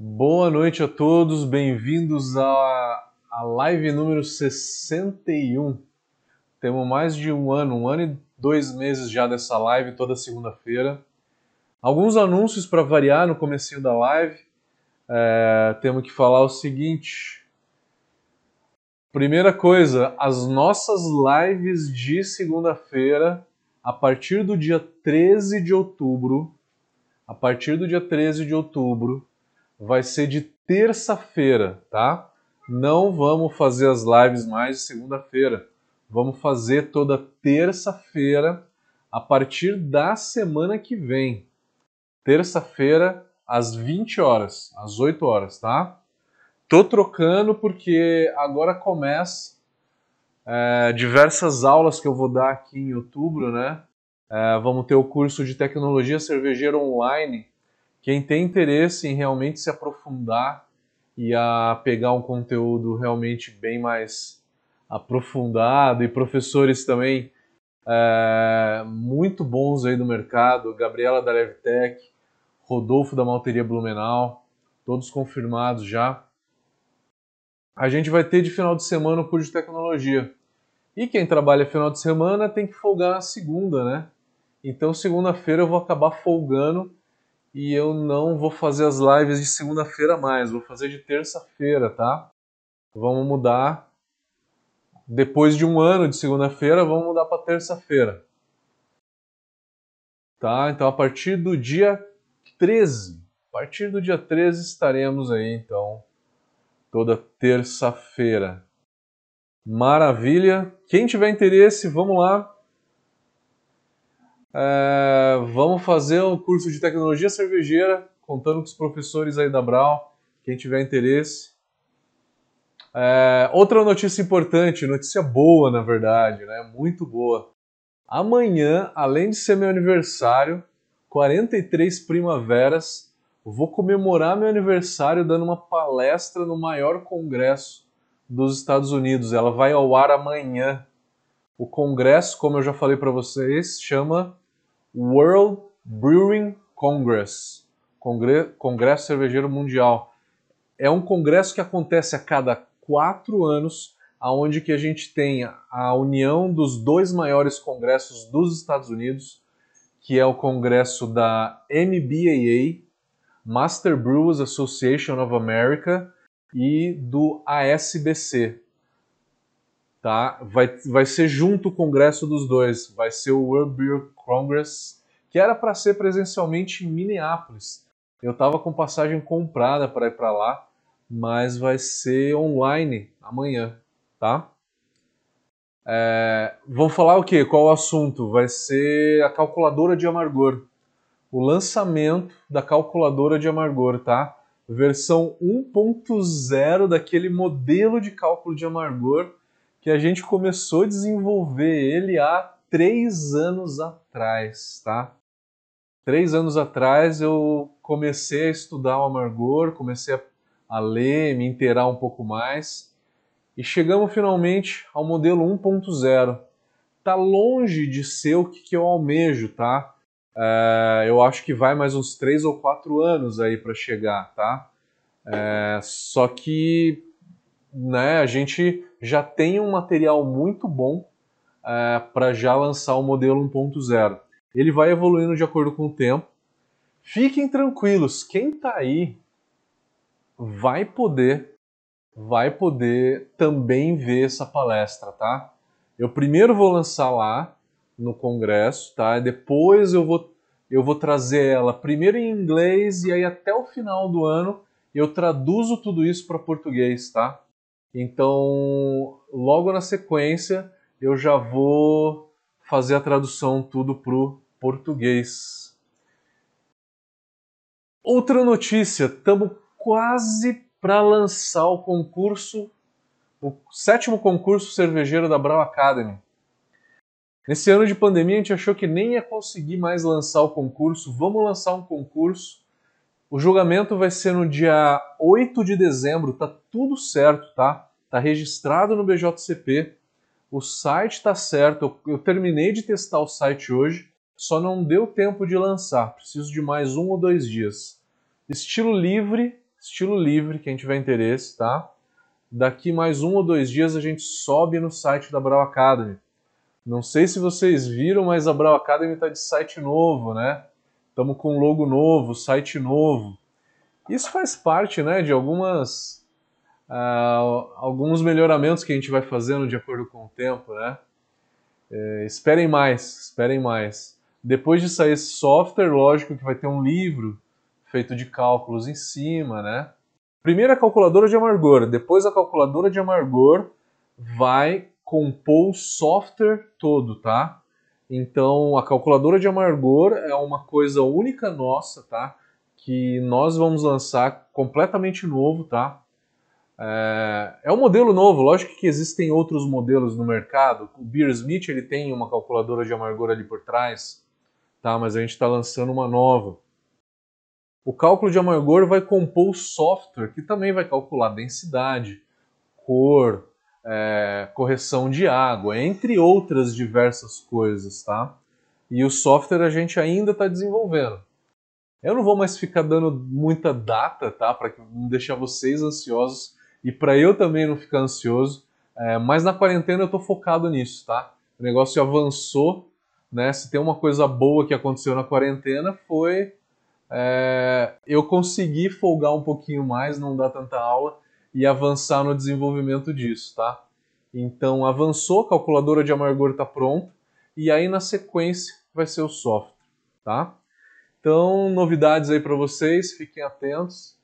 Boa noite a todos, bem-vindos à, à live número 61. Temos mais de um ano, um ano e dois meses já dessa live, toda segunda-feira. Alguns anúncios para variar no comecinho da live. É, temos que falar o seguinte. Primeira coisa, as nossas lives de segunda-feira, a partir do dia 13 de outubro, a partir do dia 13 de outubro, vai ser de terça-feira, tá? Não vamos fazer as lives mais de segunda-feira. Vamos fazer toda terça-feira a partir da semana que vem. Terça-feira às 20 horas, às 8 horas, tá? Tô trocando porque agora começa é, diversas aulas que eu vou dar aqui em outubro, né? É, vamos ter o curso de tecnologia cervejeira online. Quem tem interesse em realmente se aprofundar e a pegar um conteúdo realmente bem mais aprofundado e professores também é, muito bons aí do mercado, Gabriela da Levtech, Rodolfo da Malteria Blumenau, todos confirmados já. A gente vai ter de final de semana o curso de tecnologia. E quem trabalha final de semana tem que folgar na segunda, né? Então, segunda-feira eu vou acabar folgando e eu não vou fazer as lives de segunda-feira mais, vou fazer de terça-feira, tá? Vamos mudar. Depois de um ano de segunda-feira, vamos mudar para terça-feira. Tá? Então, a partir do dia 13, a partir do dia 13 estaremos aí, então, toda terça-feira. Maravilha! Quem tiver interesse, vamos lá, é, vamos fazer um curso de tecnologia cervejeira, contando com os professores aí da Brau, quem tiver interesse. É, outra notícia importante, notícia boa na verdade, né? Muito boa. Amanhã, além de ser meu aniversário, 43 primaveras, vou comemorar meu aniversário dando uma palestra no maior congresso dos Estados Unidos. Ela vai ao ar amanhã. O congresso, como eu já falei para vocês, chama World Brewing Congress, Congresso Cervejeiro Mundial. É um congresso que acontece a cada quatro anos, aonde que a gente tem a união dos dois maiores congressos dos Estados Unidos, que é o congresso da MBAA, Master Brewers Association of America, e do ASBC. Tá? Vai, vai ser junto o congresso dos dois, vai ser o World Beer Congress, que era para ser presencialmente em Minneapolis. Eu estava com passagem comprada para ir para lá, mas vai ser online amanhã, tá? É, vamos falar o quê? Qual o assunto? Vai ser a calculadora de amargor. O lançamento da calculadora de amargor, tá? Versão 1.0 daquele modelo de cálculo de amargor que a gente começou a desenvolver ele há três anos atrás, tá? Três anos atrás eu comecei a estudar o amargor, comecei a, ler, me inteirar um pouco mais e chegamos finalmente ao modelo 1.0. Tá longe de ser o que, que eu almejo, tá? É, eu acho que vai mais uns três ou quatro anos aí para chegar, tá? É, só que né, a gente já tem um material muito bom é, para já lançar o modelo 1.0. Ele vai evoluindo de acordo com o tempo. Fiquem tranquilos, quem está aí vai poder vai poder também ver essa palestra, tá? Eu primeiro vou lançar lá no congresso, tá? Depois eu vou eu vou trazer ela primeiro em inglês e aí até o final do ano eu traduzo tudo isso para português, tá? Então, logo na sequência, eu já vou fazer a tradução tudo para o português. Outra notícia, estamos quase para lançar o concurso, o sétimo concurso cervejeiro da Brau Academy. Nesse ano de pandemia a gente achou que nem ia conseguir mais lançar o concurso. Vamos lançar um concurso. O julgamento vai ser no dia 8 de dezembro, tá tudo certo, tá? Tá registrado no BJCP o site está certo, eu, eu, terminei de testar o site hoje, só não deu tempo de lançar, preciso de mais um ou dois dias. Estilo livre, estilo livre, quem tiver interesse, tá? Daqui mais um ou dois dias a gente sobe no site da Brau Academy. Não sei se vocês viram, mas a Brau Academy está de site novo, né? Estamos com logo novo, site novo. Isso faz parte, né, de algumas uh, alguns melhoramentos que a gente vai fazendo de acordo com o tempo, né? É, esperem mais, esperem mais. Depois de sair esse software, lógico que vai ter um livro feito de cálculos em cima, né? Primeiro a calculadora de amargor, depois a calculadora de amargor vai compor o software todo, tá? Então a calculadora de amargor é uma coisa única nossa, tá? Que nós vamos lançar completamente novo, tá? É, é um modelo novo, lógico que existem outros modelos no mercado. O Beer Smith ele tem uma calculadora de amargor ali por trás, tá? Mas a gente está lançando uma nova. O cálculo de amargor vai compor o software que também vai calcular densidade, cor, é, correção de água, entre outras diversas coisas, tá? E o software a gente ainda está desenvolvendo. Eu não vou mais ficar dando muita data, tá? Para não deixar vocês ansiosos e para eu também não ficar ansioso. É, mas na quarentena eu estou focado nisso, tá? O negócio avançou, né? Se tem uma coisa boa que aconteceu na quarentena foi é, eu consegui folgar um pouquinho mais, não dar tanta aula e avançar no desenvolvimento disso, tá? Então avançou, calculadora de amargor está pronta e aí na sequência vai ser o software, tá? Então novidades aí para vocês, fiquem atentos.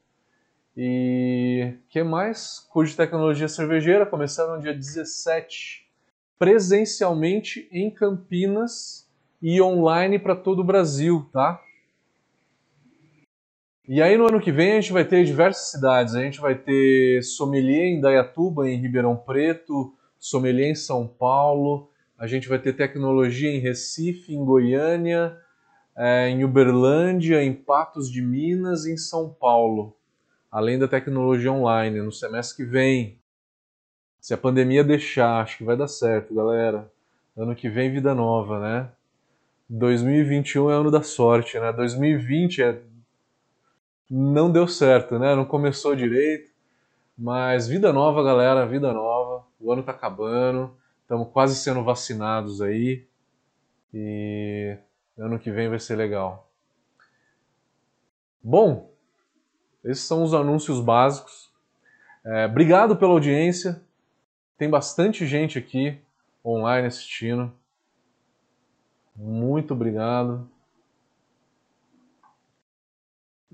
E que mais? Curso de tecnologia cervejeira começando no dia 17, presencialmente em Campinas e online para todo o Brasil, tá? E aí no ano que vem a gente vai ter diversas cidades. A gente vai ter sommelier em Dayatuba, em Ribeirão Preto, sommelier em São Paulo. A gente vai ter tecnologia em Recife, em Goiânia, é, em Uberlândia, em Patos de Minas em São Paulo. Além da tecnologia online, no semestre que vem. Se a pandemia deixar, acho que vai dar certo, galera. Ano que vem, vida nova, né? 2021 é ano da sorte, né? 2020 é não deu certo, né? Não começou direito. Mas vida nova, galera, vida nova. O ano tá acabando, estamos quase sendo vacinados aí. E ano que vem vai ser legal. Bom, esses são os anúncios básicos. É, obrigado pela audiência. Tem bastante gente aqui online assistindo. Muito obrigado.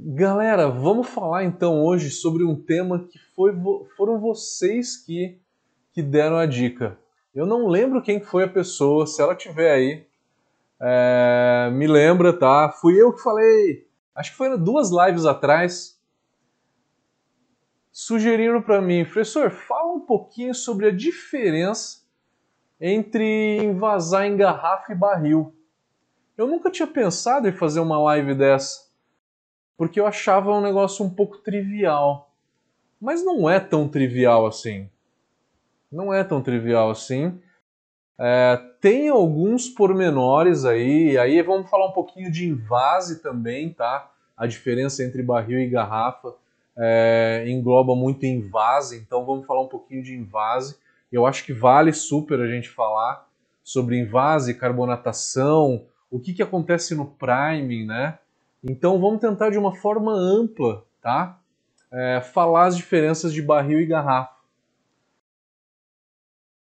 Galera, vamos falar então hoje sobre um tema que foi, foram vocês que, que deram a dica. Eu não lembro quem foi a pessoa, se ela tiver aí, é, me lembra, tá? Fui eu que falei, acho que foi duas lives atrás, sugeriram para mim, professor, fala um pouquinho sobre a diferença entre envasar em garrafa e barril. Eu nunca tinha pensado em fazer uma live dessa porque eu achava um negócio um pouco trivial. Mas não é tão trivial assim. Não é tão trivial assim. É, tem alguns pormenores aí, aí vamos falar um pouquinho de invase também, tá? A diferença entre barril e garrafa é, engloba muito invase, então vamos falar um pouquinho de invase. Eu acho que vale super a gente falar sobre invase, carbonatação, o que, que acontece no priming, né? Então vamos tentar de uma forma ampla, tá? É, falar as diferenças de barril e garrafa.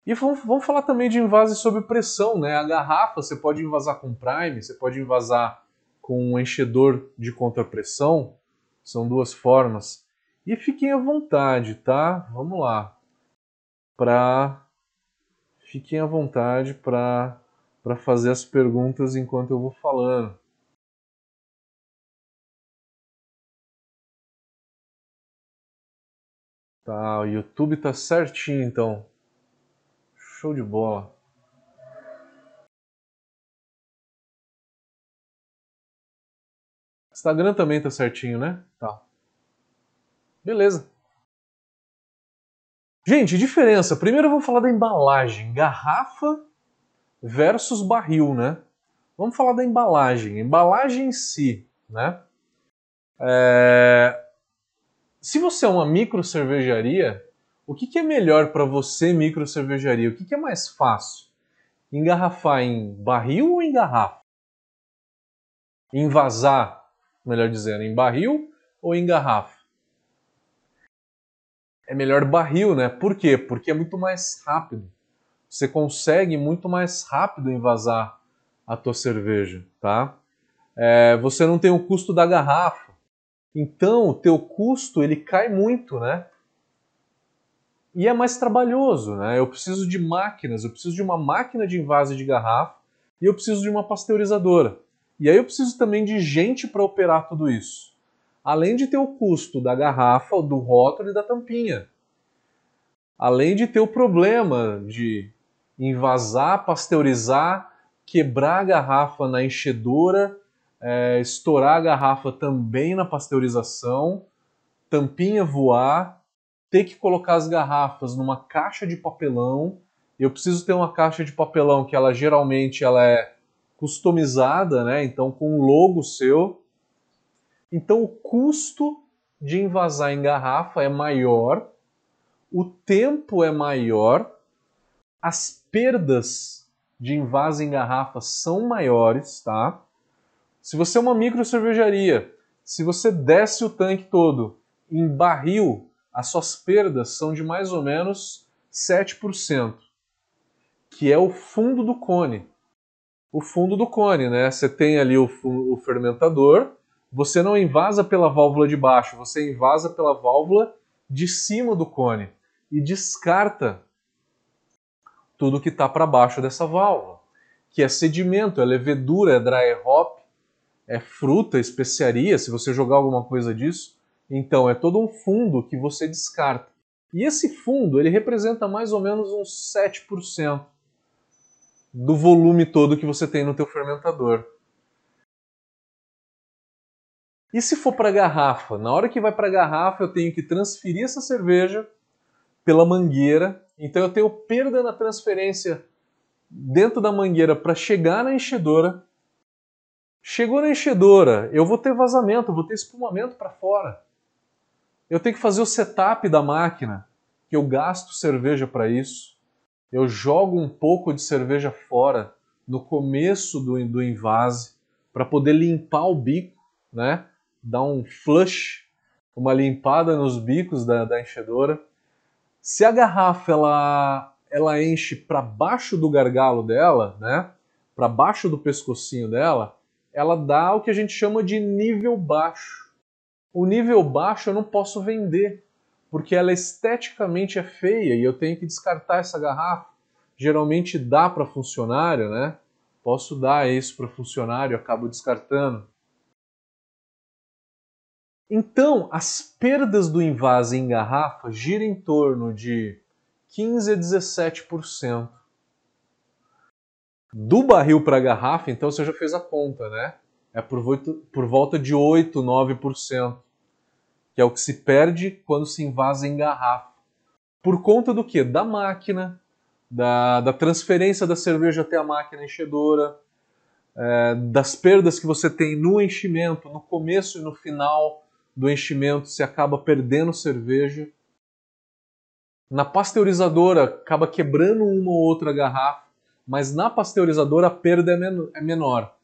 E vamos, vamos falar também de invase sob pressão, né? A garrafa você pode invasar com prime, você pode invasar com um enchedor de contrapressão, são duas formas. E fiquem à vontade, tá? Vamos lá. Pra... Fiquem à vontade para fazer as perguntas enquanto eu vou falando. Tá, o YouTube tá certinho então. Show de bola. Instagram também tá certinho, né? Tá. Beleza. Gente, diferença. Primeiro eu vou falar da embalagem. Garrafa versus barril, né? Vamos falar da embalagem. Embalagem em si, né? É se você é uma micro cervejaria, o que, que é melhor para você, micro cervejaria? O que, que é mais fácil? Engarrafar em barril ou em garrafa? Envasar, melhor dizendo, em barril ou em garrafa? É melhor barril, né? Por quê? Porque é muito mais rápido. Você consegue muito mais rápido envasar a tua cerveja, tá? É, você não tem o custo da garrafa. Então, o teu custo ele cai muito, né? E é mais trabalhoso, né? Eu preciso de máquinas, eu preciso de uma máquina de invase de garrafa e eu preciso de uma pasteurizadora. E aí eu preciso também de gente para operar tudo isso. Além de ter o custo da garrafa, do rótulo e da tampinha. Além de ter o problema de envasar, pasteurizar, quebrar a garrafa na enchedora, é, estourar a garrafa também na pasteurização, tampinha voar, ter que colocar as garrafas numa caixa de papelão. Eu preciso ter uma caixa de papelão que ela geralmente ela é customizada, né? Então com um logo seu. Então o custo de envasar em garrafa é maior, o tempo é maior, as perdas de invase em garrafa são maiores, tá? Se você é uma micro cervejaria, se você desce o tanque todo em barril, as suas perdas são de mais ou menos 7%, que é o fundo do cone. O fundo do cone, né? Você tem ali o, o fermentador, você não invasa pela válvula de baixo, você invasa pela válvula de cima do cone e descarta tudo que está para baixo dessa válvula, que é sedimento, é levedura, é dry hop, é fruta, especiaria, se você jogar alguma coisa disso. Então é todo um fundo que você descarta. E esse fundo, ele representa mais ou menos uns 7% do volume todo que você tem no teu fermentador. E se for para garrafa? Na hora que vai para garrafa, eu tenho que transferir essa cerveja pela mangueira. Então eu tenho perda na transferência dentro da mangueira para chegar na enchedora Chegou na enchedora, eu vou ter vazamento, vou ter espumamento para fora. Eu tenho que fazer o setup da máquina, que eu gasto cerveja para isso. Eu jogo um pouco de cerveja fora no começo do, do invase para poder limpar o bico, né? Dar um flush, uma limpada nos bicos da, da enchedora. Se a garrafa ela, ela enche para baixo do gargalo dela, né? Para baixo do pescocinho dela, ela dá o que a gente chama de nível baixo. O nível baixo eu não posso vender, porque ela esteticamente é feia e eu tenho que descartar essa garrafa. Geralmente dá para funcionário, né? Posso dar isso para funcionário, acabo descartando. Então, as perdas do invase em garrafa giram em torno de 15 a 17% do barril para a garrafa, então você já fez a conta, né? É por, por volta de 8, 9%, que é o que se perde quando se invasa em garrafa. Por conta do que? Da máquina, da, da transferência da cerveja até a máquina enchedora, é, das perdas que você tem no enchimento, no começo e no final do enchimento, você acaba perdendo cerveja. Na pasteurizadora, acaba quebrando uma ou outra garrafa mas na pasteurizadora a perda é, men é menor.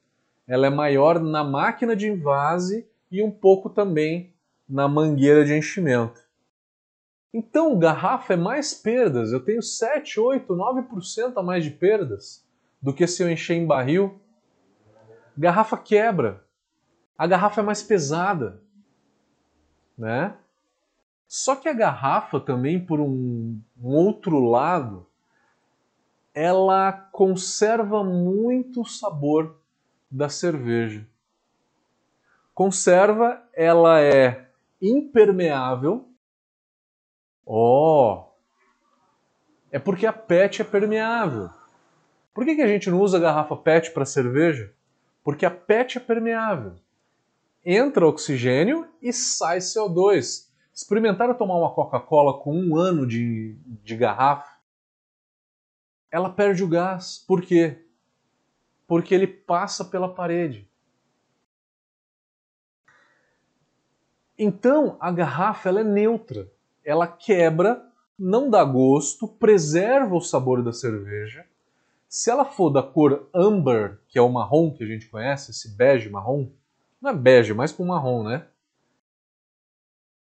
Ela é maior na máquina de invase e um pouco também na mangueira de enchimento. Então, garrafa é mais perdas. Eu tenho 7, 8, 9% a mais de perdas do que se eu encher em barril. Garrafa quebra. A garrafa é mais pesada. Né? Só que a garrafa também, por um, um outro lado, ela conserva muito o sabor da cerveja. Conserva, ela é impermeável. Ó, oh, é porque a PET é permeável. Por que, que a gente não usa garrafa PET para cerveja? Porque a PET é permeável. Entra oxigênio e sai CO2. Experimentaram tomar uma Coca-Cola com um ano de, de garrafa? Ela perde o gás. Por quê? Porque ele passa pela parede. Então, a garrafa ela é neutra. Ela quebra, não dá gosto, preserva o sabor da cerveja. Se ela for da cor amber, que é o marrom que a gente conhece, esse bege marrom, não é bege, mais para marrom, né?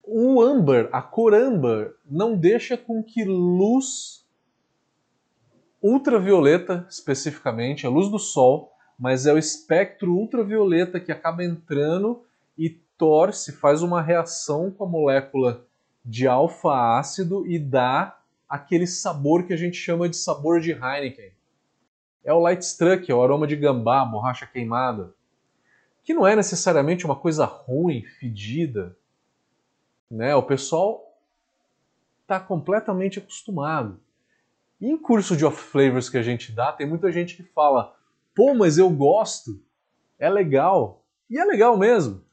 O amber, a cor amber, não deixa com que luz ultravioleta, especificamente, a luz do sol, mas é o espectro ultravioleta que acaba entrando e torce, faz uma reação com a molécula de alfa-ácido e dá aquele sabor que a gente chama de sabor de Heineken. É o light struck, é o aroma de gambá, borracha queimada, que não é necessariamente uma coisa ruim, fedida. Né? O pessoal está completamente acostumado. Em curso de off flavors que a gente dá, tem muita gente que fala: pô, mas eu gosto, é legal. E é legal mesmo.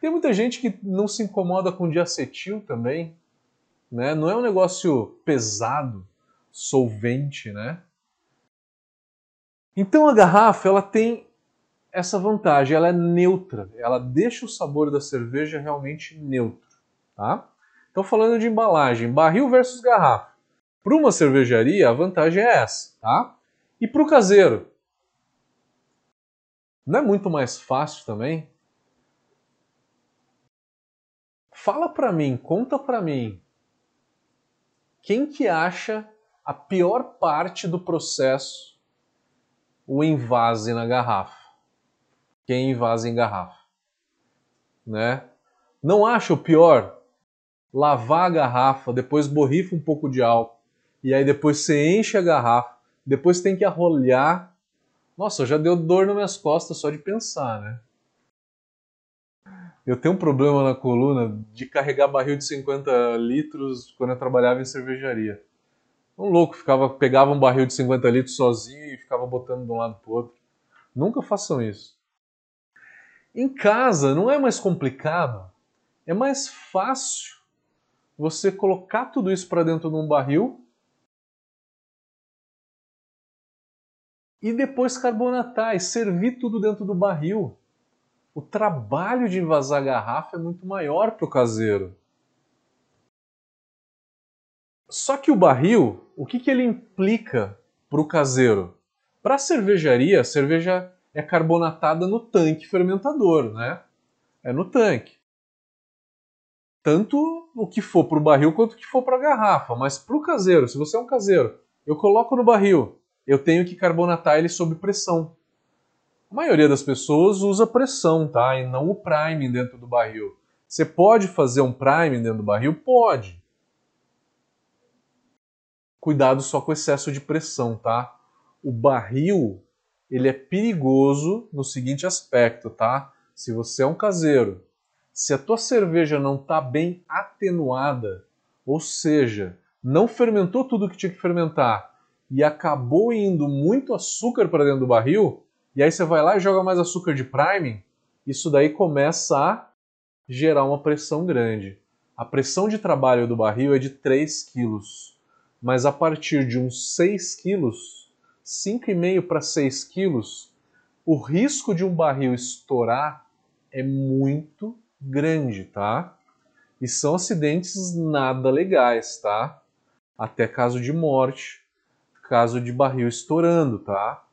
Tem muita gente que não se incomoda com diacetil também, né? Não é um negócio pesado, solvente, né? Então a garrafa ela tem essa vantagem, ela é neutra, ela deixa o sabor da cerveja realmente neutro, tá? Então falando de embalagem, barril versus garrafa. Para uma cervejaria a vantagem é essa, tá? E para o caseiro, não é muito mais fácil também Fala para mim, conta para mim, quem que acha a pior parte do processo o invase na garrafa? Quem invase em garrafa, né? Não acha o pior lavar a garrafa, depois borrifa um pouco de álcool e aí depois você enche a garrafa, depois tem que arrolhar. Nossa, já deu dor nas minhas costas só de pensar, né? Eu tenho um problema na coluna de carregar barril de 50 litros quando eu trabalhava em cervejaria. Um louco, ficava, pegava um barril de 50 litros sozinho e ficava botando de um lado para o outro. Nunca façam isso. Em casa não é mais complicado, é mais fácil você colocar tudo isso para dentro de um barril e depois carbonatar e servir tudo dentro do barril o trabalho de envasar a garrafa é muito maior para o caseiro. Só que o barril, o que, que ele implica para o caseiro? Para a cervejaria, a cerveja é carbonatada no tanque fermentador, né? É no tanque. Tanto o que for para o barril quanto o que for para a garrafa. Mas para o caseiro, se você é um caseiro, eu coloco no barril, eu tenho que carbonatar ele sob pressão. A maioria das pessoas usa pressão, tá? E não o priming dentro do barril. Você pode fazer um priming dentro do barril? Pode. Cuidado só com o excesso de pressão, tá? O barril, ele é perigoso no seguinte aspecto, tá? Se você é um caseiro, se a tua cerveja não está bem atenuada, ou seja, não fermentou tudo que tinha que fermentar e acabou indo muito açúcar para dentro do barril, e aí você vai lá e joga mais açúcar de priming, isso daí começa a gerar uma pressão grande. A pressão de trabalho do barril é de 3 kg, mas a partir de uns 6 kg, 5,5 para 6 kg, o risco de um barril estourar é muito grande, tá? E são acidentes nada legais, tá? Até caso de morte, caso de barril estourando, tá?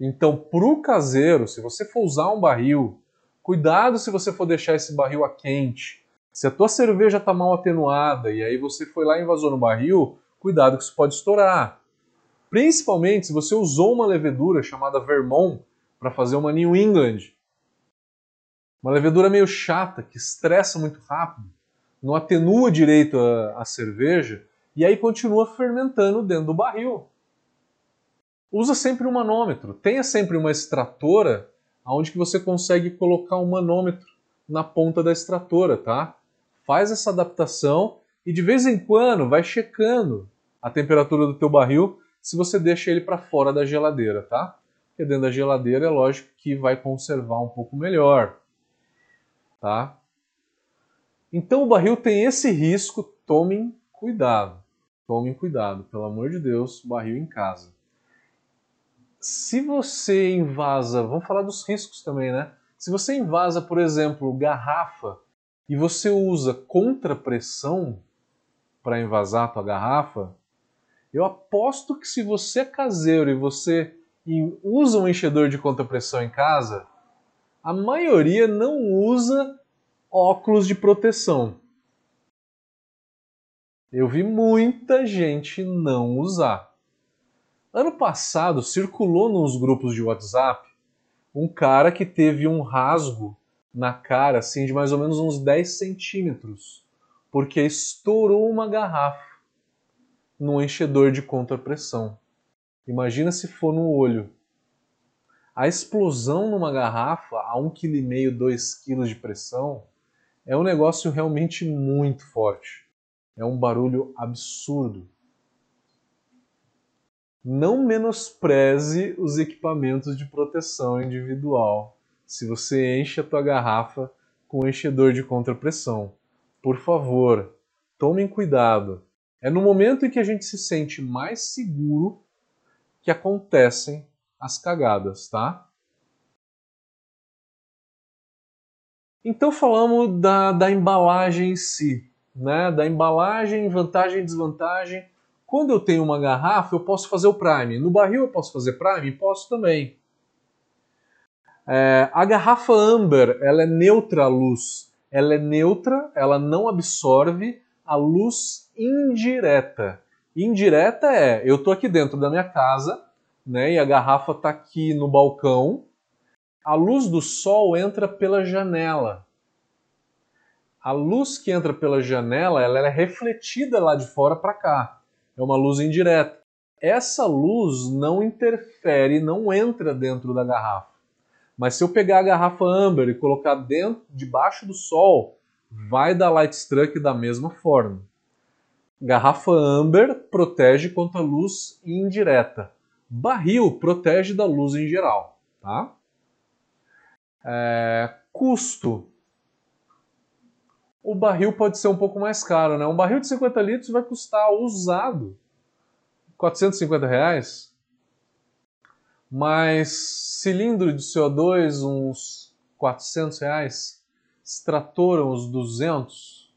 Então, para o caseiro, se você for usar um barril, cuidado se você for deixar esse barril a quente. Se a tua cerveja está mal atenuada e aí você foi lá e invasou no barril, cuidado que isso pode estourar. Principalmente se você usou uma levedura chamada Vermont para fazer uma New England. Uma levedura meio chata, que estressa muito rápido, não atenua direito a, a cerveja e aí continua fermentando dentro do barril usa sempre um manômetro. Tenha sempre uma extratora onde que você consegue colocar um manômetro na ponta da extratora, tá? Faz essa adaptação e de vez em quando vai checando a temperatura do teu barril se você deixa ele para fora da geladeira, tá? Porque dentro da geladeira é lógico que vai conservar um pouco melhor, tá? Então o barril tem esse risco, tomem cuidado. Tomem cuidado, pelo amor de Deus, barril em casa se você invasa, vamos falar dos riscos também, né? Se você invasa, por exemplo, garrafa e você usa contrapressão para envasar a tua garrafa, eu aposto que se você é caseiro e você usa um enchedor de contrapressão em casa, a maioria não usa óculos de proteção. Eu vi muita gente não usar. Ano passado circulou nos grupos de WhatsApp um cara que teve um rasgo na cara, assim, de mais ou menos uns 10 centímetros, porque estourou uma garrafa no enchedor de contrapressão. Imagina se for no olho. A explosão numa garrafa a 1,5 kg, 2 kg de pressão é um negócio realmente muito forte. É um barulho absurdo. Não menospreze os equipamentos de proteção individual se você enche a tua garrafa com enchedor de contrapressão. Por favor, tomem cuidado. É no momento em que a gente se sente mais seguro que acontecem as cagadas, tá? Então falamos da, da embalagem em si né, da embalagem, vantagem e desvantagem. Quando eu tenho uma garrafa, eu posso fazer o prime. No barril eu posso fazer prime? Posso também. É, a garrafa amber, ela é neutra à luz. Ela é neutra, ela não absorve a luz indireta. Indireta é, eu estou aqui dentro da minha casa, né, e a garrafa está aqui no balcão. A luz do sol entra pela janela a luz que entra pela janela ela é refletida lá de fora para cá. É uma luz indireta. Essa luz não interfere, não entra dentro da garrafa. Mas se eu pegar a garrafa amber e colocar dentro, debaixo do sol, vai dar light struck da mesma forma. Garrafa amber protege contra a luz indireta. Barril protege da luz em geral. Tá? É, custo o barril pode ser um pouco mais caro, né? Um barril de 50 litros vai custar usado 450 reais, mas cilindro de CO2 uns 400 reais, extrator uns 200,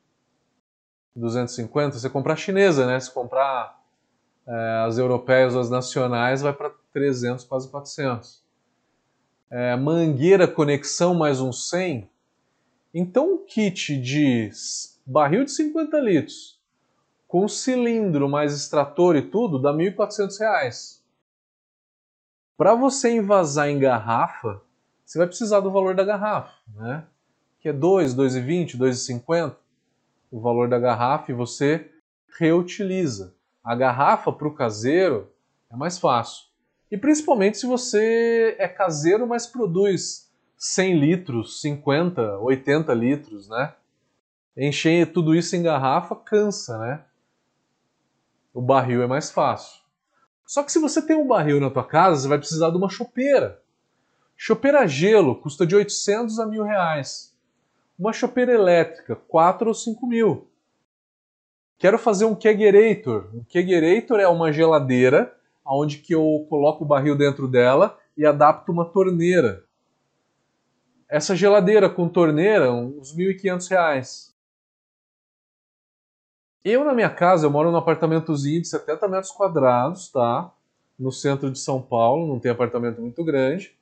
250. Você comprar chinesa, né? Se comprar é, as europeias ou as nacionais, vai para 300, quase 400. É, mangueira conexão mais uns 100, então, um kit de barril de 50 litros, com cilindro mais extrator e tudo, dá R$ 1.400. Para você envasar em garrafa, você vai precisar do valor da garrafa, né? que é 2, 2,20, 2,50 o valor da garrafa e você reutiliza. A garrafa para o caseiro é mais fácil. E principalmente se você é caseiro, mas produz 100 litros, 50, 80 litros, né? Encher tudo isso em garrafa cansa, né? O barril é mais fácil. Só que se você tem um barril na tua casa, você vai precisar de uma chopeira. Chopeira gelo custa de 800 a mil reais. Uma chopeira elétrica, 4 ou 5 mil. Quero fazer um kegerator. Um kegerator é uma geladeira onde que eu coloco o barril dentro dela e adapto uma torneira essa geladeira com torneira, uns R$ 1.500. Eu, na minha casa, eu moro num apartamentozinho de 70 metros quadrados, tá? No centro de São Paulo, não tem apartamento muito grande.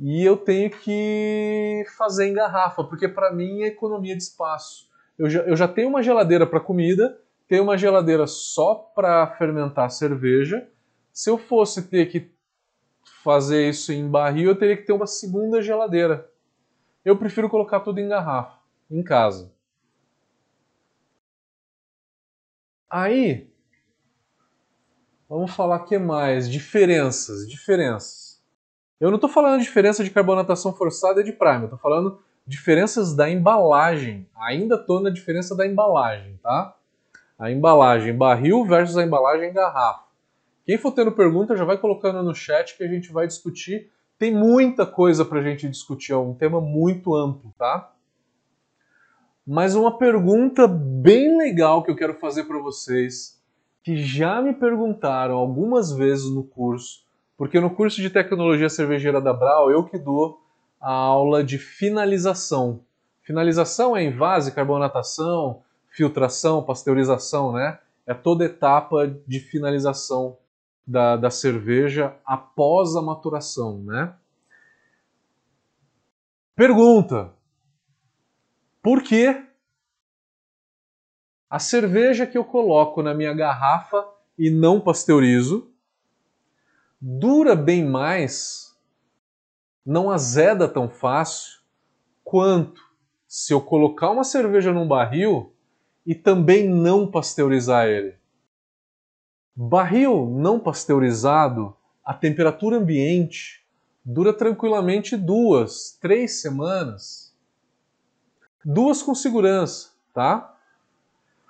E eu tenho que fazer em garrafa, porque para mim é economia de espaço. Eu já, eu já tenho uma geladeira para comida, tenho uma geladeira só para fermentar cerveja. Se eu fosse ter que fazer isso em barril, eu teria que ter uma segunda geladeira. Eu prefiro colocar tudo em garrafa, em casa. Aí, vamos falar que mais? Diferenças, diferenças. Eu não estou falando diferença de carbonatação forçada e de prime, eu estou falando diferenças da embalagem. Ainda estou na diferença da embalagem, tá? A embalagem barril versus a embalagem garrafa. Quem for tendo pergunta já vai colocando no chat que a gente vai discutir tem muita coisa para a gente discutir, é um tema muito amplo, tá? Mas uma pergunta bem legal que eu quero fazer para vocês, que já me perguntaram algumas vezes no curso, porque no curso de tecnologia cervejeira da Brau eu que dou a aula de finalização. Finalização é invase, carbonatação, filtração, pasteurização, né? É toda etapa de finalização da, da cerveja após a maturação, né? Pergunta: por que a cerveja que eu coloco na minha garrafa e não pasteurizo dura bem mais, não azeda tão fácil quanto se eu colocar uma cerveja num barril e também não pasteurizar ele. Barril não pasteurizado, a temperatura ambiente dura tranquilamente duas, três semanas. Duas com segurança, tá?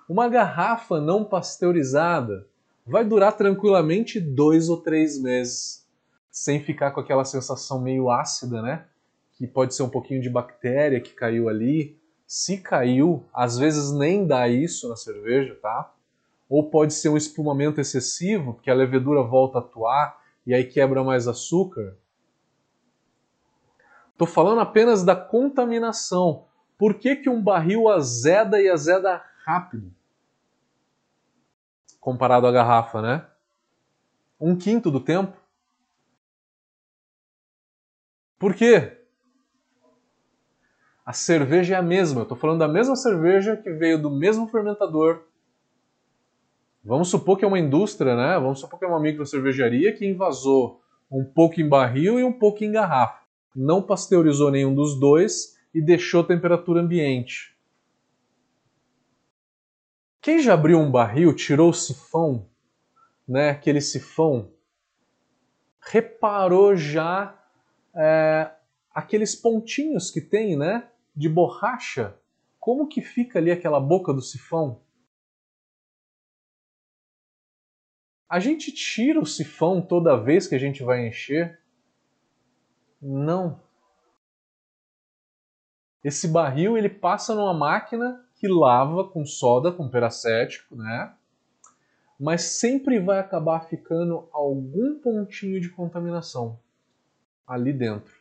Uma garrafa não pasteurizada vai durar tranquilamente dois ou três meses, sem ficar com aquela sensação meio ácida, né? Que pode ser um pouquinho de bactéria que caiu ali. Se caiu, às vezes nem dá isso na cerveja, tá? Ou pode ser um espumamento excessivo, porque a levedura volta a atuar e aí quebra mais açúcar. Estou falando apenas da contaminação. Por que, que um barril azeda e azeda rápido? Comparado à garrafa, né? Um quinto do tempo. Por quê? A cerveja é a mesma. Eu estou falando da mesma cerveja que veio do mesmo fermentador, Vamos supor que é uma indústria, né? Vamos supor que é uma micro cervejaria que invasou um pouco em barril e um pouco em garrafa. Não pasteurizou nenhum dos dois e deixou temperatura ambiente. Quem já abriu um barril, tirou o sifão, né? Aquele sifão, reparou já é, aqueles pontinhos que tem, né? De borracha. Como que fica ali aquela boca do sifão? A gente tira o sifão toda vez que a gente vai encher? Não. Esse barril ele passa numa máquina que lava com soda, com peracético, né? Mas sempre vai acabar ficando algum pontinho de contaminação ali dentro.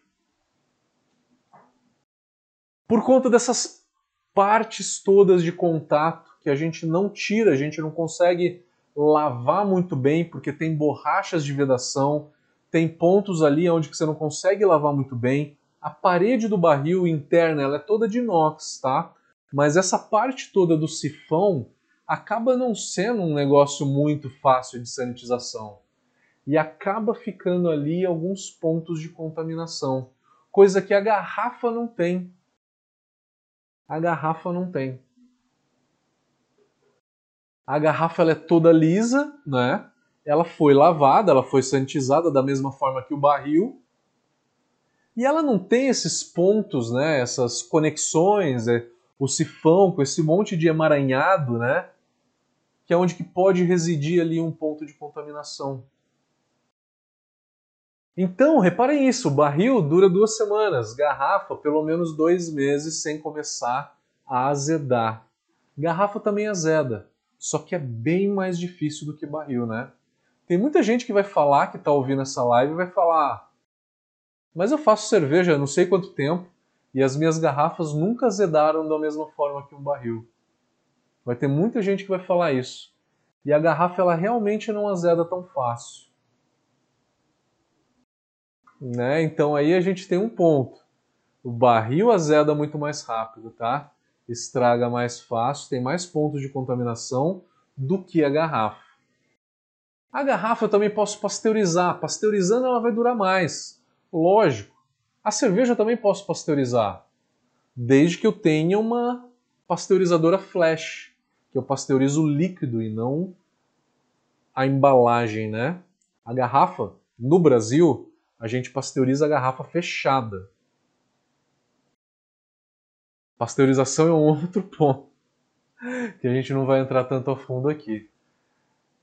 Por conta dessas partes todas de contato que a gente não tira, a gente não consegue lavar muito bem, porque tem borrachas de vedação, tem pontos ali onde você não consegue lavar muito bem. A parede do barril interna ela é toda de inox, tá? Mas essa parte toda do sifão acaba não sendo um negócio muito fácil de sanitização. E acaba ficando ali alguns pontos de contaminação, coisa que a garrafa não tem. A garrafa não tem. A garrafa ela é toda lisa, né? Ela foi lavada, ela foi sanitizada da mesma forma que o barril. E ela não tem esses pontos, né? Essas conexões, é, o sifão com esse monte de emaranhado, né? Que é onde que pode residir ali um ponto de contaminação. Então, reparem isso, o barril dura duas semanas, garrafa pelo menos dois meses sem começar a azedar. Garrafa também azeda só que é bem mais difícil do que barril, né? Tem muita gente que vai falar, que está ouvindo essa live, e vai falar: Mas eu faço cerveja não sei quanto tempo e as minhas garrafas nunca azedaram da mesma forma que um barril. Vai ter muita gente que vai falar isso. E a garrafa ela realmente não azeda tão fácil. Né? Então aí a gente tem um ponto. O barril azeda muito mais rápido, tá? Estraga mais fácil, tem mais pontos de contaminação do que a garrafa. A garrafa eu também posso pasteurizar. Pasteurizando ela vai durar mais. Lógico. A cerveja eu também posso pasteurizar. Desde que eu tenha uma pasteurizadora flash, que eu pasteurizo o líquido e não a embalagem, né? A garrafa, no Brasil, a gente pasteuriza a garrafa fechada. Pasteurização é um outro ponto que a gente não vai entrar tanto a fundo aqui.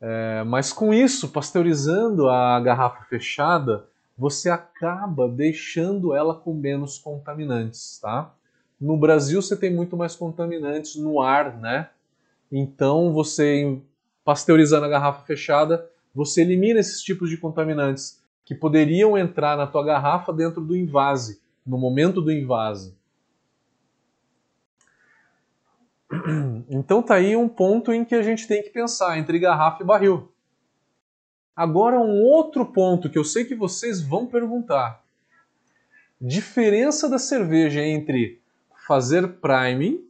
É, mas com isso, pasteurizando a garrafa fechada, você acaba deixando ela com menos contaminantes, tá? No Brasil você tem muito mais contaminantes no ar, né? Então você pasteurizando a garrafa fechada, você elimina esses tipos de contaminantes que poderiam entrar na tua garrafa dentro do invase, no momento do invase. Então tá aí um ponto em que a gente tem que pensar entre garrafa e barril. Agora um outro ponto que eu sei que vocês vão perguntar. Diferença da cerveja entre fazer priming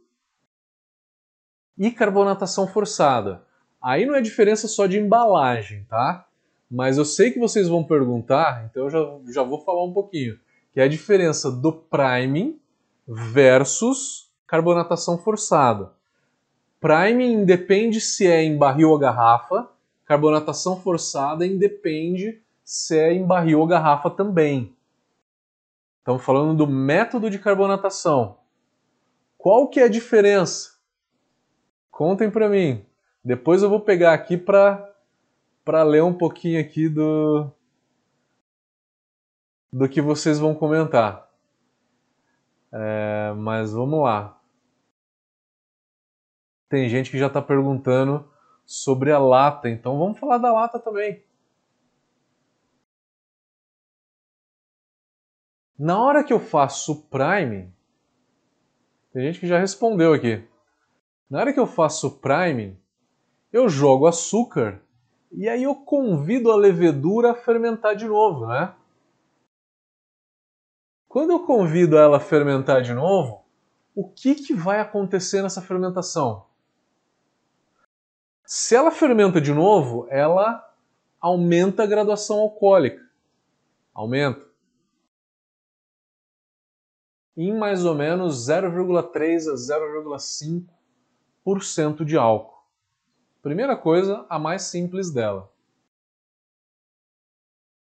e carbonatação forçada. Aí não é diferença só de embalagem, tá? Mas eu sei que vocês vão perguntar, então eu já, já vou falar um pouquinho. Que é a diferença do priming versus carbonatação forçada. Priming independe se é em barril ou garrafa, carbonatação forçada independe se é em barril ou garrafa também. Estamos falando do método de carbonatação. Qual que é a diferença? Contem para mim. Depois eu vou pegar aqui para para ler um pouquinho aqui do do que vocês vão comentar. É, mas vamos lá. Tem gente que já está perguntando sobre a lata, então vamos falar da lata também. Na hora que eu faço o prime, tem gente que já respondeu aqui. Na hora que eu faço o prime, eu jogo açúcar e aí eu convido a levedura a fermentar de novo, né? Quando eu convido ela a fermentar de novo, o que, que vai acontecer nessa fermentação? Se ela fermenta de novo, ela aumenta a graduação alcoólica. Aumenta. Em mais ou menos 0,3 a 0,5% de álcool. Primeira coisa, a mais simples dela.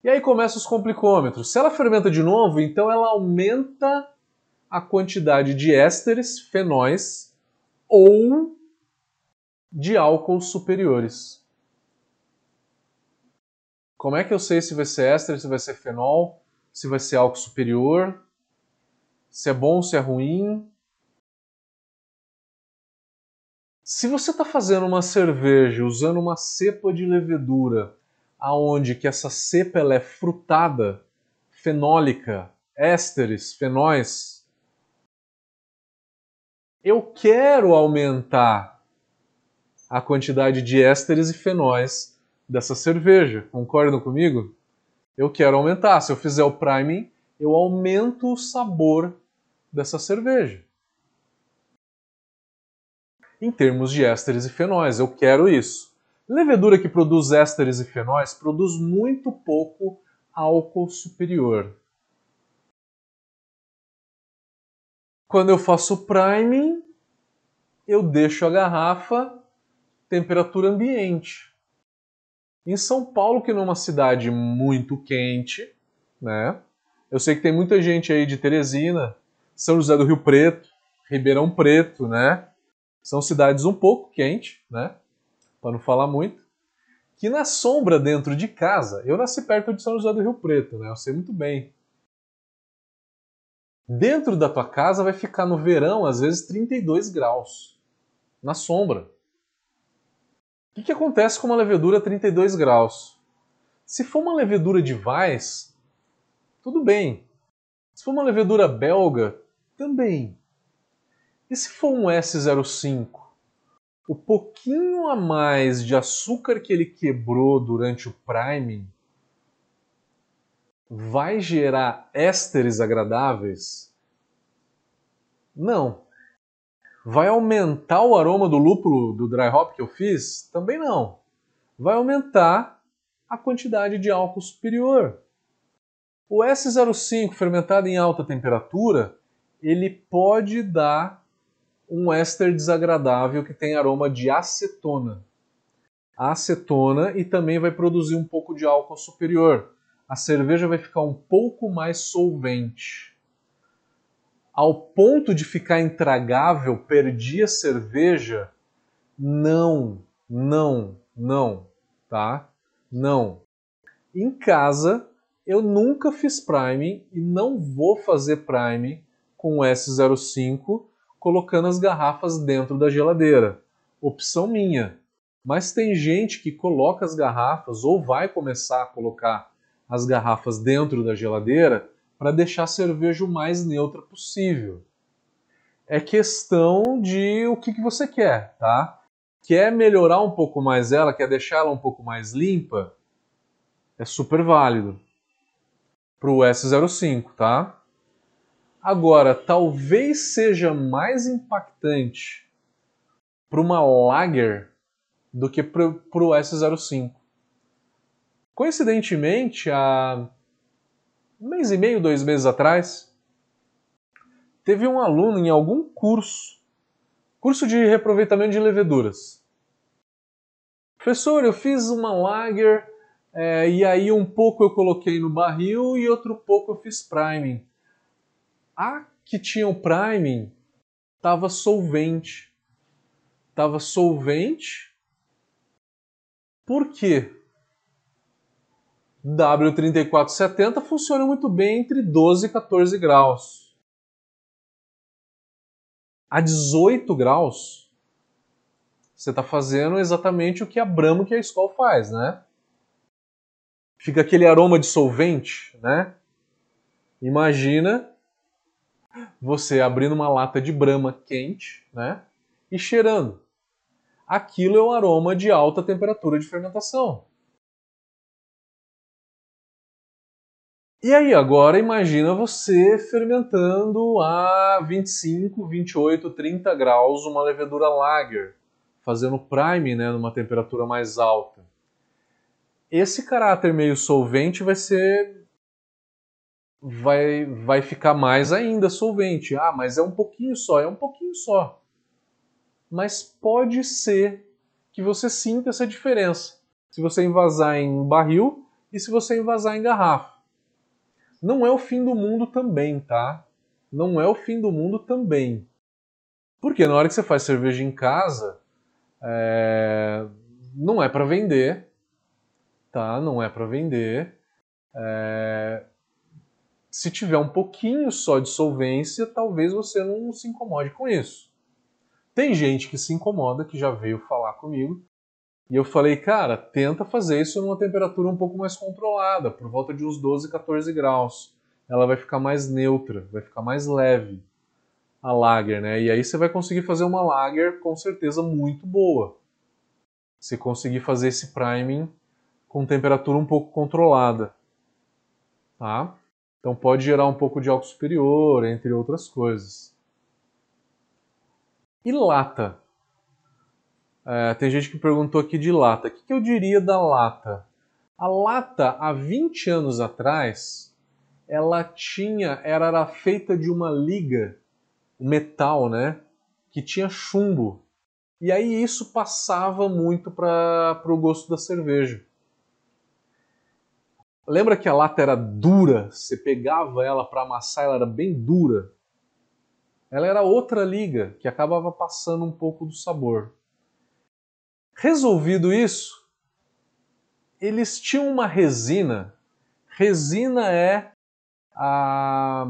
E aí começam os complicômetros. Se ela fermenta de novo, então ela aumenta a quantidade de ésteres, fenóis ou de álcool superiores. Como é que eu sei se vai ser éster, se vai ser fenol, se vai ser álcool superior, se é bom, se é ruim? Se você está fazendo uma cerveja usando uma cepa de levedura, aonde que essa cepa ela é frutada, fenólica, ésteres, fenóis, eu quero aumentar a quantidade de ésteres e fenóis dessa cerveja. Concordam comigo? Eu quero aumentar. Se eu fizer o priming, eu aumento o sabor dessa cerveja. Em termos de ésteres e fenóis, eu quero isso. Levedura que produz ésteres e fenóis produz muito pouco álcool superior. Quando eu faço priming, eu deixo a garrafa temperatura ambiente. Em São Paulo, que não é uma cidade muito quente, né? Eu sei que tem muita gente aí de Teresina, São José do Rio Preto, Ribeirão Preto, né? São cidades um pouco quentes, né? Para não falar muito. Que na sombra dentro de casa, eu nasci perto de São José do Rio Preto, né? Eu sei muito bem. Dentro da tua casa vai ficar no verão, às vezes, 32 graus. Na sombra. O que, que acontece com uma levedura a 32 graus? Se for uma levedura de Weiss, tudo bem. Se for uma levedura belga, também. E se for um S05? O pouquinho a mais de açúcar que ele quebrou durante o priming vai gerar ésteres agradáveis? Não. Vai aumentar o aroma do lúpulo do dry hop que eu fiz? Também não. Vai aumentar a quantidade de álcool superior. O S05 fermentado em alta temperatura, ele pode dar um éster desagradável que tem aroma de acetona. Acetona e também vai produzir um pouco de álcool superior. A cerveja vai ficar um pouco mais solvente ao ponto de ficar intragável, perdi a cerveja? Não, não, não, tá? Não. Em casa, eu nunca fiz prime e não vou fazer prime com o S05 colocando as garrafas dentro da geladeira. Opção minha. Mas tem gente que coloca as garrafas ou vai começar a colocar as garrafas dentro da geladeira para deixar a cerveja o mais neutra possível. é questão de o que, que você quer, tá? Quer melhorar um pouco mais ela, quer deixar ela um pouco mais limpa, é super válido para o S05, tá? Agora, talvez seja mais impactante para uma Lager do que para o S05. Coincidentemente, há um mês e meio, dois meses atrás, teve um aluno em algum curso, curso de reaproveitamento de leveduras. Professor, eu fiz uma lager é, e aí um pouco eu coloquei no barril e outro pouco eu fiz priming. A que tinha o priming estava solvente. Estava solvente. Por quê? W3470 funciona muito bem entre 12 e 14 graus. A 18 graus, você está fazendo exatamente o que a Brahma e a Skol faz, né? Fica aquele aroma de solvente, né? Imagina você abrindo uma lata de Brahma quente, né? E cheirando. Aquilo é o aroma de alta temperatura de fermentação. E aí, agora imagina você fermentando a 25, 28, 30 graus uma levedura lager, fazendo prime né, numa temperatura mais alta. Esse caráter meio solvente vai ser. Vai, vai ficar mais ainda solvente. Ah, mas é um pouquinho só, é um pouquinho só. Mas pode ser que você sinta essa diferença. Se você envasar em barril e se você envasar em garrafa. Não é o fim do mundo também, tá? Não é o fim do mundo também. Porque na hora que você faz cerveja em casa, é... não é para vender, tá? Não é para vender. É... Se tiver um pouquinho só de solvência, talvez você não se incomode com isso. Tem gente que se incomoda, que já veio falar comigo, e eu falei, cara, tenta fazer isso numa temperatura um pouco mais controlada, por volta de uns 12, 14 graus. Ela vai ficar mais neutra, vai ficar mais leve a lager, né? E aí você vai conseguir fazer uma lager com certeza muito boa. Se conseguir fazer esse priming com temperatura um pouco controlada, tá? Então pode gerar um pouco de álcool superior, entre outras coisas. E lata? É, tem gente que perguntou aqui de lata. O que, que eu diria da lata? A lata, há 20 anos atrás, ela tinha, era, era feita de uma liga, metal, né? Que tinha chumbo. E aí isso passava muito para o gosto da cerveja. Lembra que a lata era dura? Você pegava ela para amassar, ela era bem dura. Ela era outra liga que acabava passando um pouco do sabor. Resolvido isso, eles tinham uma resina. Resina é a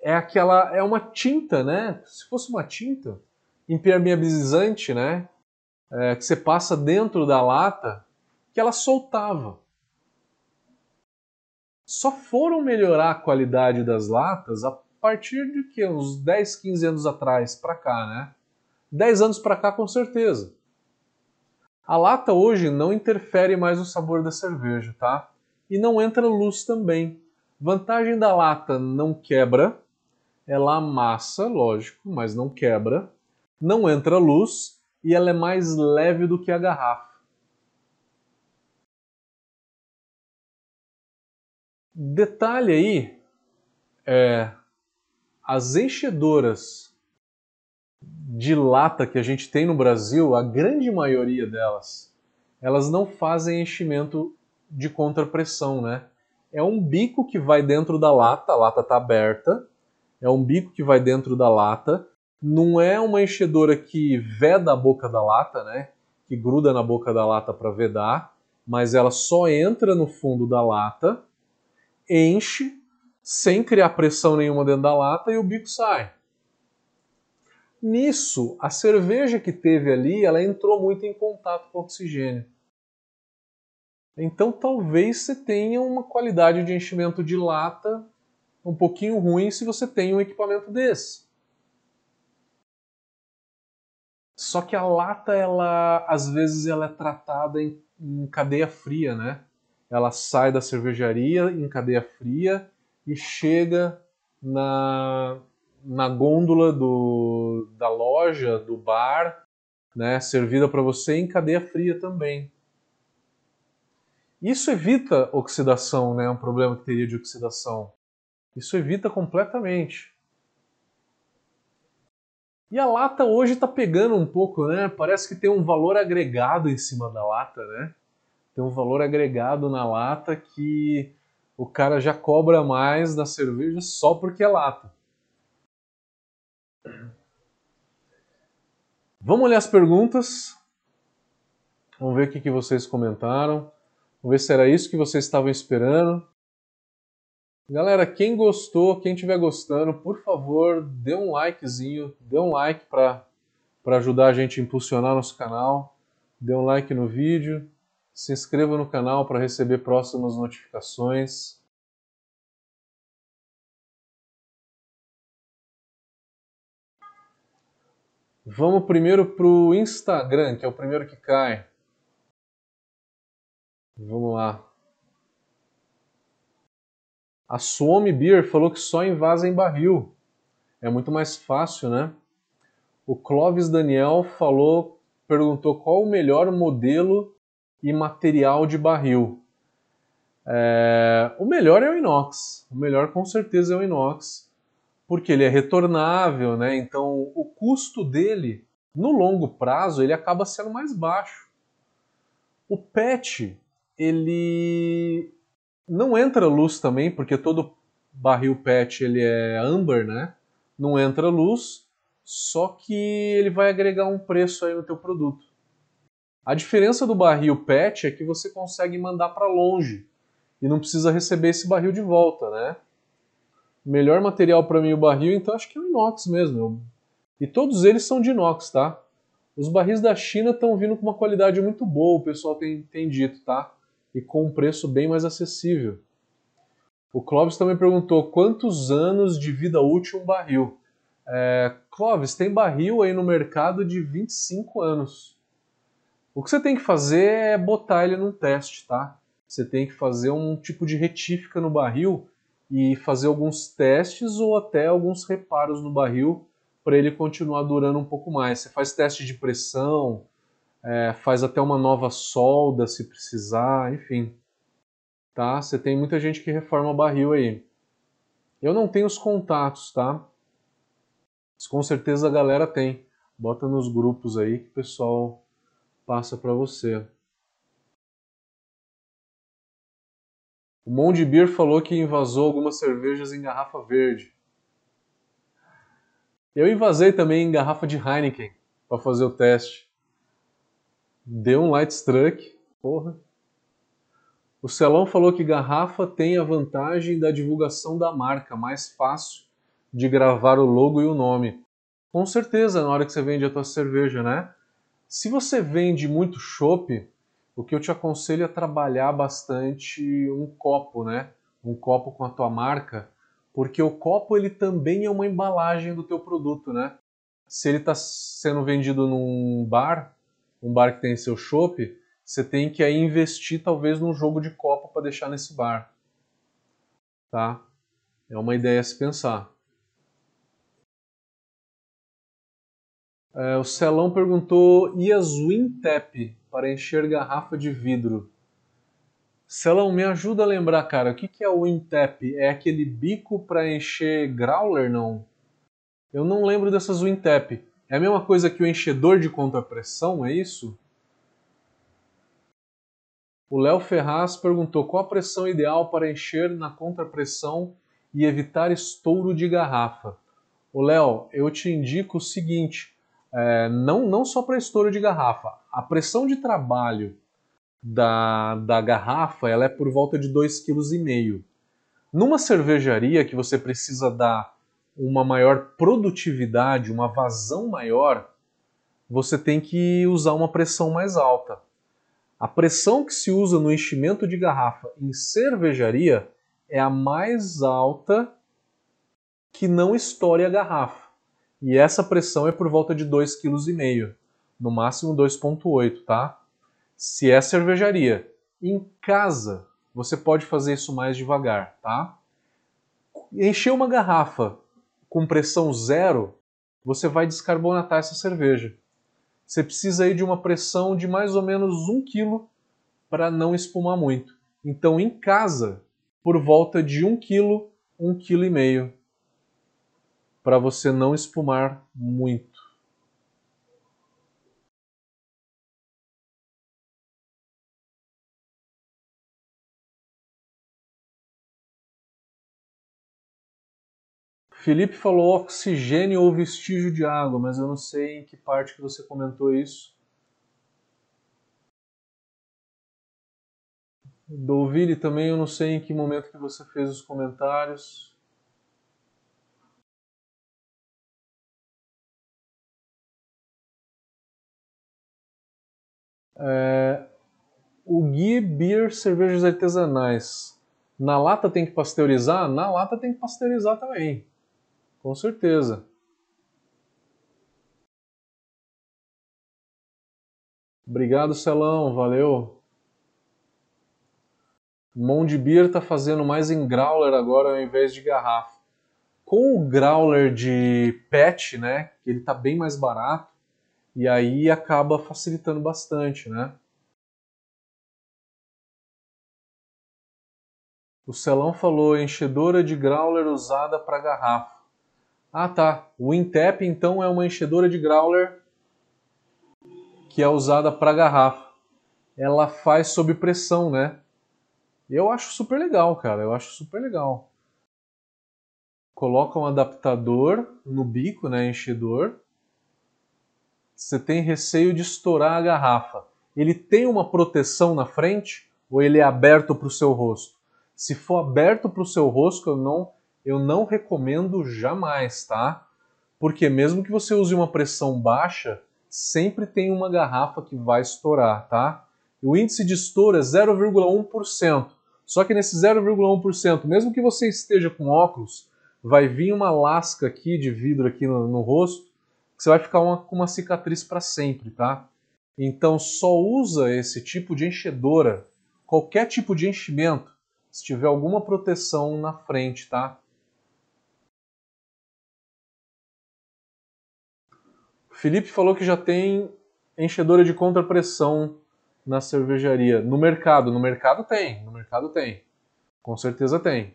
é aquela é uma tinta, né? Se fosse uma tinta impermeabilizante, né? É, que você passa dentro da lata, que ela soltava. Só foram melhorar a qualidade das latas a partir de que uns 10, 15 anos atrás para cá, né? 10 anos para cá, com certeza. A lata hoje não interfere mais no sabor da cerveja, tá? E não entra luz também. Vantagem da lata, não quebra. Ela amassa, lógico, mas não quebra. Não entra luz e ela é mais leve do que a garrafa. Detalhe aí é as enchedoras de lata que a gente tem no Brasil, a grande maioria delas, elas não fazem enchimento de contrapressão, né? É um bico que vai dentro da lata, a lata está aberta, é um bico que vai dentro da lata, não é uma enchedora que veda a boca da lata, né? Que gruda na boca da lata para vedar, mas ela só entra no fundo da lata, enche sem criar pressão nenhuma dentro da lata e o bico sai. Nisso, a cerveja que teve ali, ela entrou muito em contato com o oxigênio. Então talvez você tenha uma qualidade de enchimento de lata um pouquinho ruim se você tem um equipamento desse. Só que a lata, ela às vezes ela é tratada em, em cadeia fria, né? Ela sai da cervejaria em cadeia fria e chega na, na gôndola do, da loja, do bar, né, servida para você em cadeia fria também. Isso evita oxidação, né, um problema que teria de oxidação. Isso evita completamente. E a lata hoje está pegando um pouco, né? Parece que tem um valor agregado em cima da lata, né? Tem um valor agregado na lata que o cara já cobra mais da cerveja só porque é lata. Vamos olhar as perguntas. Vamos ver o que vocês comentaram. Vamos ver se era isso que vocês estavam esperando. Galera, quem gostou, quem estiver gostando, por favor, dê um likezinho, dê um like para ajudar a gente a impulsionar nosso canal. Dê um like no vídeo, se inscreva no canal para receber próximas notificações. Vamos primeiro para o Instagram, que é o primeiro que cai. Vamos lá. A Suomi Beer falou que só invasa em barril. É muito mais fácil, né? O Clóvis Daniel falou, perguntou qual o melhor modelo e material de barril. É, o melhor é o inox. O melhor com certeza é o inox porque ele é retornável, né? Então o custo dele no longo prazo ele acaba sendo mais baixo. O PET ele não entra luz também, porque todo barril PET ele é amber, né? Não entra luz, só que ele vai agregar um preço aí no teu produto. A diferença do barril PET é que você consegue mandar para longe e não precisa receber esse barril de volta, né? Melhor material para mim o barril, então acho que é o inox mesmo. E todos eles são de inox, tá? Os barris da China estão vindo com uma qualidade muito boa, o pessoal tem, tem dito, tá? E com um preço bem mais acessível. O Clóvis também perguntou quantos anos de vida útil um barril. É, Clóvis, tem barril aí no mercado de 25 anos. O que você tem que fazer é botar ele num teste, tá? Você tem que fazer um tipo de retífica no barril e fazer alguns testes ou até alguns reparos no barril para ele continuar durando um pouco mais. Você faz teste de pressão, é, faz até uma nova solda se precisar, enfim. Tá? Você tem muita gente que reforma barril aí. Eu não tenho os contatos, tá? Mas com certeza a galera tem. Bota nos grupos aí que o pessoal passa para você. O Monte Beer falou que invasou algumas cervejas em garrafa verde. Eu invasei também em garrafa de Heineken para fazer o teste. Deu um light struck, porra. O Celão falou que garrafa tem a vantagem da divulgação da marca, mais fácil de gravar o logo e o nome. Com certeza, na hora que você vende a tua cerveja, né? Se você vende muito chopp, o que eu te aconselho é trabalhar bastante um copo, né? Um copo com a tua marca, porque o copo ele também é uma embalagem do teu produto, né? Se ele está sendo vendido num bar, um bar que tem seu chopp, você tem que aí investir talvez num jogo de copo para deixar nesse bar, tá? É uma ideia a se pensar. É, o Celão perguntou: e as Wintap para encher garrafa de vidro? Celão, me ajuda a lembrar, cara, o que, que é o Wintap? É aquele bico para encher growler, não? Eu não lembro dessas Wintap. É a mesma coisa que o enchedor de contrapressão, é isso? O Léo Ferraz perguntou qual a pressão ideal para encher na contrapressão e evitar estouro de garrafa. O Léo, eu te indico o seguinte: é, não, não só para estouro de garrafa. A pressão de trabalho da, da garrafa ela é por volta de 2,5 kg. Numa cervejaria que você precisa dar uma maior produtividade, uma vazão maior, você tem que usar uma pressão mais alta. A pressão que se usa no enchimento de garrafa em cervejaria é a mais alta que não estoure a garrafa. E essa pressão é por volta de 2,5 kg. no máximo 2,8, tá? Se é cervejaria. Em casa, você pode fazer isso mais devagar, tá? Encher uma garrafa com pressão zero, você vai descarbonatar essa cerveja. Você precisa aí de uma pressão de mais ou menos 1 kg para não espumar muito. Então, em casa, por volta de 1 kg, 1 kg para você não espumar muito. Felipe falou oxigênio ou vestígio de água, mas eu não sei em que parte que você comentou isso. Douville também, eu não sei em que momento que você fez os comentários. É, o Gui Beer Cervejas Artesanais. Na lata tem que pasteurizar? Na lata tem que pasteurizar também. Com certeza. Obrigado, Celão. Valeu. Monde Beer está fazendo mais em growler agora ao invés de garrafa. Com o growler de PET, né, que ele está bem mais barato, e aí acaba facilitando bastante, né? O Celão falou enchedora de growler usada para garrafa. Ah, tá. O Intap, então, é uma enchedora de growler que é usada para garrafa. Ela faz sob pressão, né? Eu acho super legal, cara. Eu acho super legal. Coloca um adaptador no bico, né, enchedor. Você tem receio de estourar a garrafa. Ele tem uma proteção na frente ou ele é aberto para o seu rosto? Se for aberto para o seu rosto, eu não eu não recomendo jamais, tá? Porque mesmo que você use uma pressão baixa, sempre tem uma garrafa que vai estourar, tá? O índice de estouro é 0,1%. Só que nesse 0,1%, mesmo que você esteja com óculos, vai vir uma lasca aqui de vidro aqui no, no rosto, você vai ficar uma, com uma cicatriz para sempre, tá? Então só usa esse tipo de enchedora, qualquer tipo de enchimento, se tiver alguma proteção na frente, tá? Felipe falou que já tem enchedora de contrapressão na cervejaria. No mercado, no mercado tem, no mercado tem. Com certeza tem.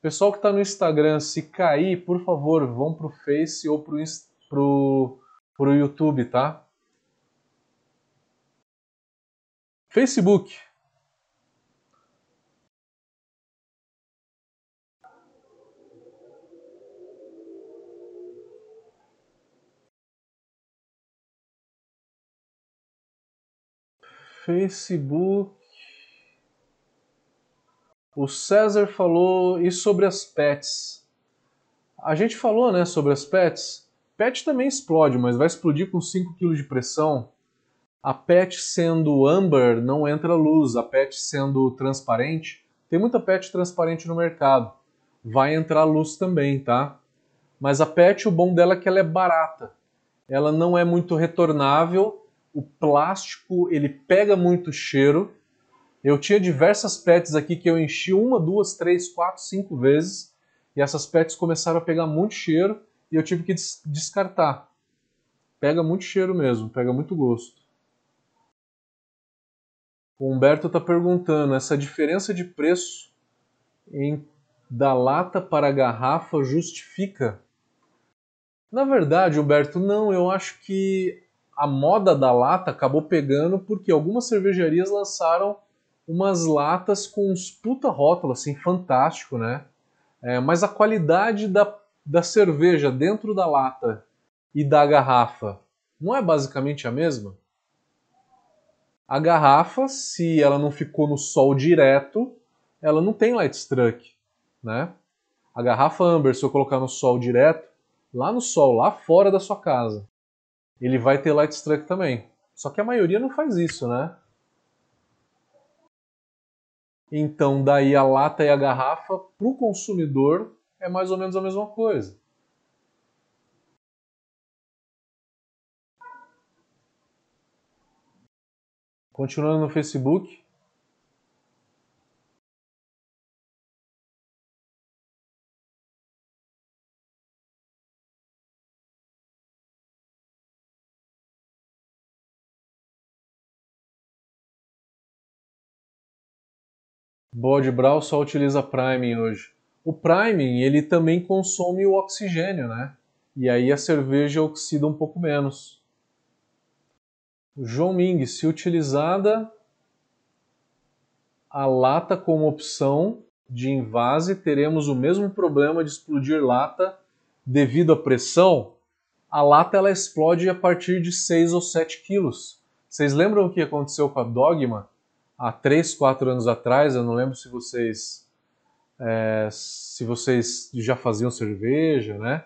Pessoal que está no Instagram, se cair, por favor, vão pro Face ou pro, pro, pro YouTube, tá? Facebook. Facebook. O César falou e sobre as pets. A gente falou, né, sobre as pets. Pet também explode, mas vai explodir com 5 kg de pressão. A PET sendo amber não entra luz, a PET sendo transparente, tem muita PET transparente no mercado. Vai entrar luz também, tá? Mas a PET, o bom dela é que ela é barata. Ela não é muito retornável o plástico ele pega muito cheiro. Eu tinha diversas pets aqui que eu enchi uma, duas, três, quatro, cinco vezes e essas pets começaram a pegar muito cheiro e eu tive que des descartar. Pega muito cheiro mesmo, pega muito gosto. O Humberto está perguntando: essa diferença de preço em, da lata para a garrafa justifica? Na verdade, Humberto, não. Eu acho que a moda da lata acabou pegando porque algumas cervejarias lançaram umas latas com uns puta rótulo, assim, fantástico, né? É, mas a qualidade da, da cerveja dentro da lata e da garrafa não é basicamente a mesma? A garrafa, se ela não ficou no sol direto, ela não tem light struck, né? A garrafa Amber, se eu colocar no sol direto, lá no sol, lá fora da sua casa, ele vai ter light struck também. Só que a maioria não faz isso, né? Então, daí a lata e a garrafa, para o consumidor, é mais ou menos a mesma coisa. Continuando no Facebook, Bode Brau só utiliza priming hoje. O priming, ele também consome o oxigênio, né? E aí a cerveja oxida um pouco menos. João Ming, se utilizada a lata como opção de invase, teremos o mesmo problema de explodir lata devido à pressão. A lata ela explode a partir de 6 ou 7 quilos. Vocês lembram o que aconteceu com a Dogma? Há 3, 4 anos atrás, eu não lembro se vocês é, se vocês já faziam cerveja, né?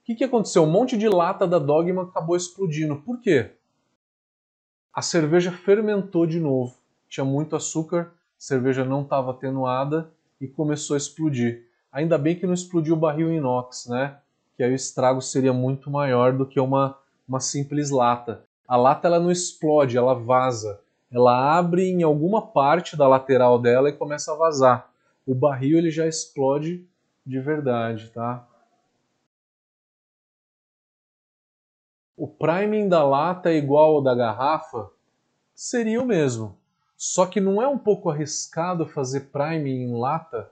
O que, que aconteceu? Um monte de lata da Dogma acabou explodindo. Por quê? A cerveja fermentou de novo. Tinha muito açúcar, a cerveja não estava atenuada e começou a explodir. Ainda bem que não explodiu o barril inox, né? Que aí o estrago seria muito maior do que uma, uma simples lata. A lata ela não explode, ela vaza ela abre em alguma parte da lateral dela e começa a vazar. O barril ele já explode de verdade, tá? O priming da lata é igual ao da garrafa? Seria o mesmo. Só que não é um pouco arriscado fazer priming em lata?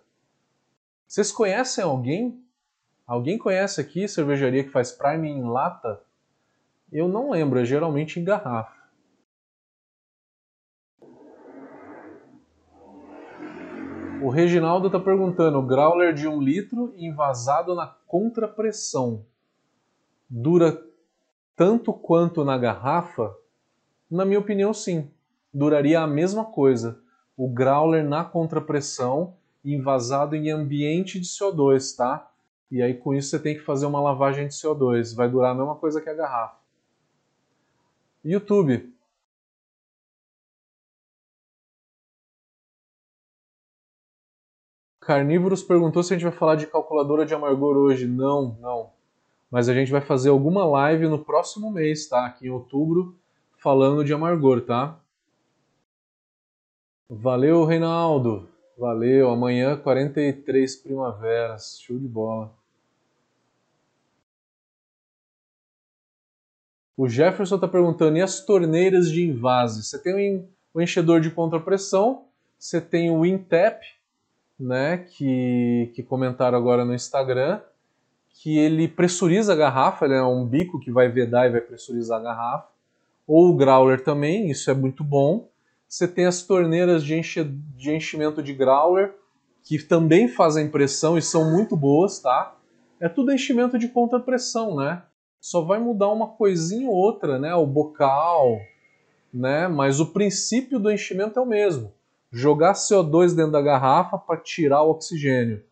Vocês conhecem alguém? Alguém conhece aqui cervejaria que faz priming em lata? Eu não lembro, é geralmente em garrafa. O Reginaldo está perguntando: growler de um litro envasado na contrapressão dura tanto quanto na garrafa? Na minha opinião, sim. Duraria a mesma coisa. O growler na contrapressão envasado em ambiente de CO2, tá? E aí com isso você tem que fazer uma lavagem de CO2. Vai durar a mesma coisa que a garrafa. YouTube. Carnívoros perguntou se a gente vai falar de calculadora de amargor hoje. Não, não. Mas a gente vai fazer alguma live no próximo mês, tá? Aqui em outubro, falando de amargor, tá? Valeu, Reinaldo. Valeu. Amanhã, 43 primaveras. Show de bola. O Jefferson está perguntando: e as torneiras de invase? Você tem o enchedor de contrapressão, você tem o Intap né, que, que comentaram agora no Instagram, que ele pressuriza a garrafa, ele é um bico que vai vedar e vai pressurizar a garrafa, ou o growler também, isso é muito bom. Você tem as torneiras de, enche, de enchimento de growler, que também fazem pressão e são muito boas, tá? É tudo enchimento de contrapressão, né? Só vai mudar uma coisinha ou outra, né? O bocal, né? Mas o princípio do enchimento é o mesmo jogar CO2 dentro da garrafa para tirar o oxigênio,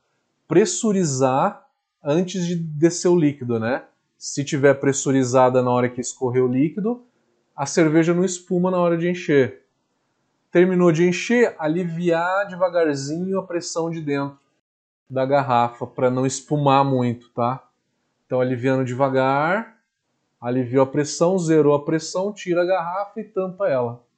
pressurizar antes de descer o líquido, né? Se tiver pressurizada na hora que escorrer o líquido, a cerveja não espuma na hora de encher. Terminou de encher, aliviar devagarzinho a pressão de dentro da garrafa para não espumar muito, tá? Então aliviando devagar, aliviou a pressão, zerou a pressão, tira a garrafa e tampa ela.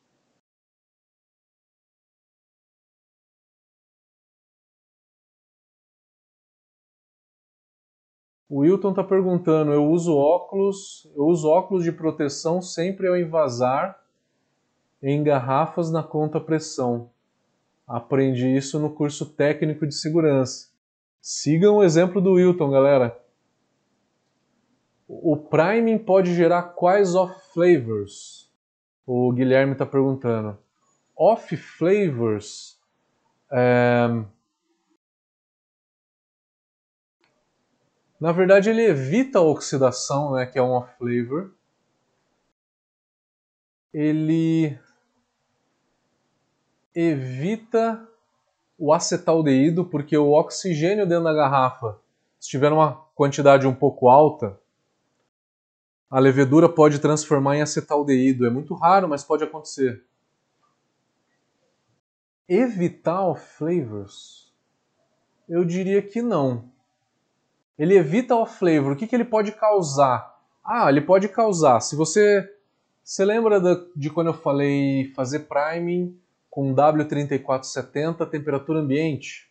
O Wilton está perguntando: eu uso óculos, eu uso óculos de proteção sempre ao envasar em garrafas na conta pressão. Aprendi isso no curso técnico de segurança. Sigam o exemplo do Wilton, galera. O priming pode gerar quais off flavors? O Guilherme está perguntando. Off flavors. É Na verdade, ele evita a oxidação, né, que é uma flavor. Ele evita o acetaldeído, porque o oxigênio dentro da garrafa, se tiver uma quantidade um pouco alta, a levedura pode transformar em acetaldeído. É muito raro, mas pode acontecer. Evitar flavors? Eu diria que não. Ele evita o flavor. O que, que ele pode causar? Ah, ele pode causar. Se você Você lembra de quando eu falei fazer priming com W3470 temperatura ambiente?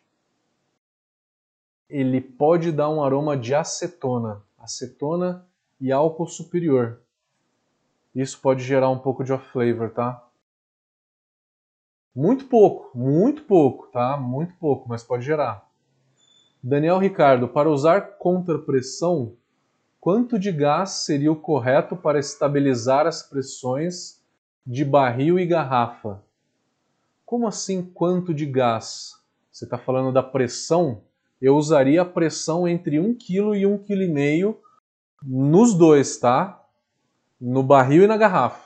Ele pode dar um aroma de acetona, acetona e álcool superior. Isso pode gerar um pouco de off-flavor, tá? Muito pouco, muito pouco, tá? Muito pouco, mas pode gerar. Daniel Ricardo, para usar contrapressão, quanto de gás seria o correto para estabilizar as pressões de barril e garrafa? Como assim quanto de gás? Você está falando da pressão? Eu usaria a pressão entre 1 kg e 1,5 kg nos dois, tá? No barril e na garrafa.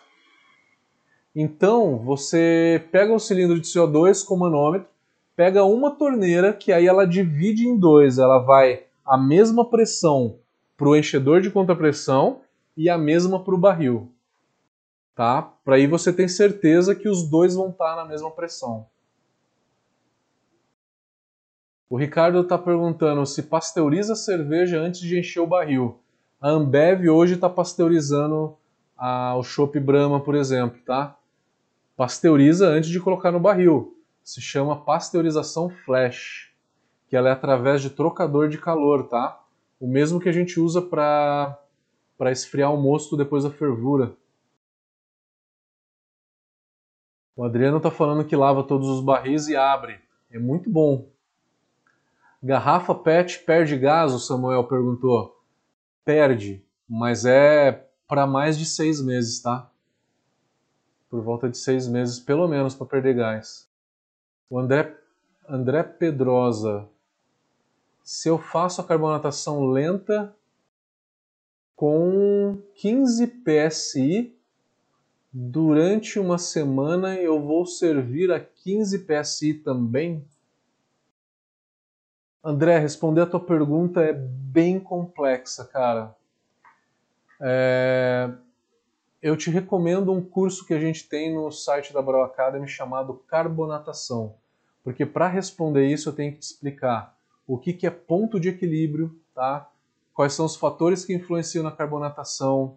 Então, você pega um cilindro de CO2 com manômetro, pega uma torneira que aí ela divide em dois, ela vai a mesma pressão para o enchedor de contrapressão e a mesma para o barril. Tá? Para aí você ter certeza que os dois vão estar tá na mesma pressão. O Ricardo está perguntando se pasteuriza a cerveja antes de encher o barril. A Ambev hoje está pasteurizando a, o Chopp Brahma, por exemplo, tá? Pasteuriza antes de colocar no barril se chama pasteurização flash, que ela é através de trocador de calor, tá? O mesmo que a gente usa para para esfriar o mosto depois da fervura. O Adriano está falando que lava todos os barris e abre. É muito bom. Garrafa PET perde gás? O Samuel perguntou. Perde, mas é para mais de seis meses, tá? Por volta de seis meses, pelo menos, para perder gás. O André, André Pedrosa. Se eu faço a carbonatação lenta com 15 PSI, durante uma semana eu vou servir a 15 PSI também? André, responder a tua pergunta é bem complexa, cara. É... Eu te recomendo um curso que a gente tem no site da Brau Academy chamado Carbonatação, porque para responder isso eu tenho que te explicar o que, que é ponto de equilíbrio, tá? quais são os fatores que influenciam na carbonatação,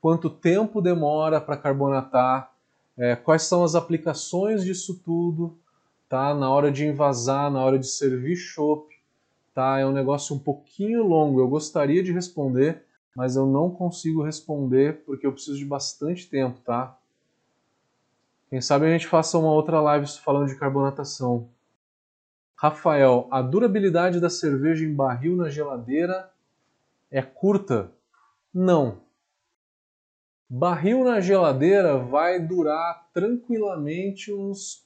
quanto tempo demora para carbonatar, é, quais são as aplicações disso tudo, tá? Na hora de envasar, na hora de servir chopp, tá? É um negócio um pouquinho longo. Eu gostaria de responder, mas eu não consigo responder porque eu preciso de bastante tempo, tá? Quem sabe a gente faça uma outra live falando de carbonatação. Rafael, a durabilidade da cerveja em barril na geladeira é curta? Não. Barril na geladeira vai durar tranquilamente uns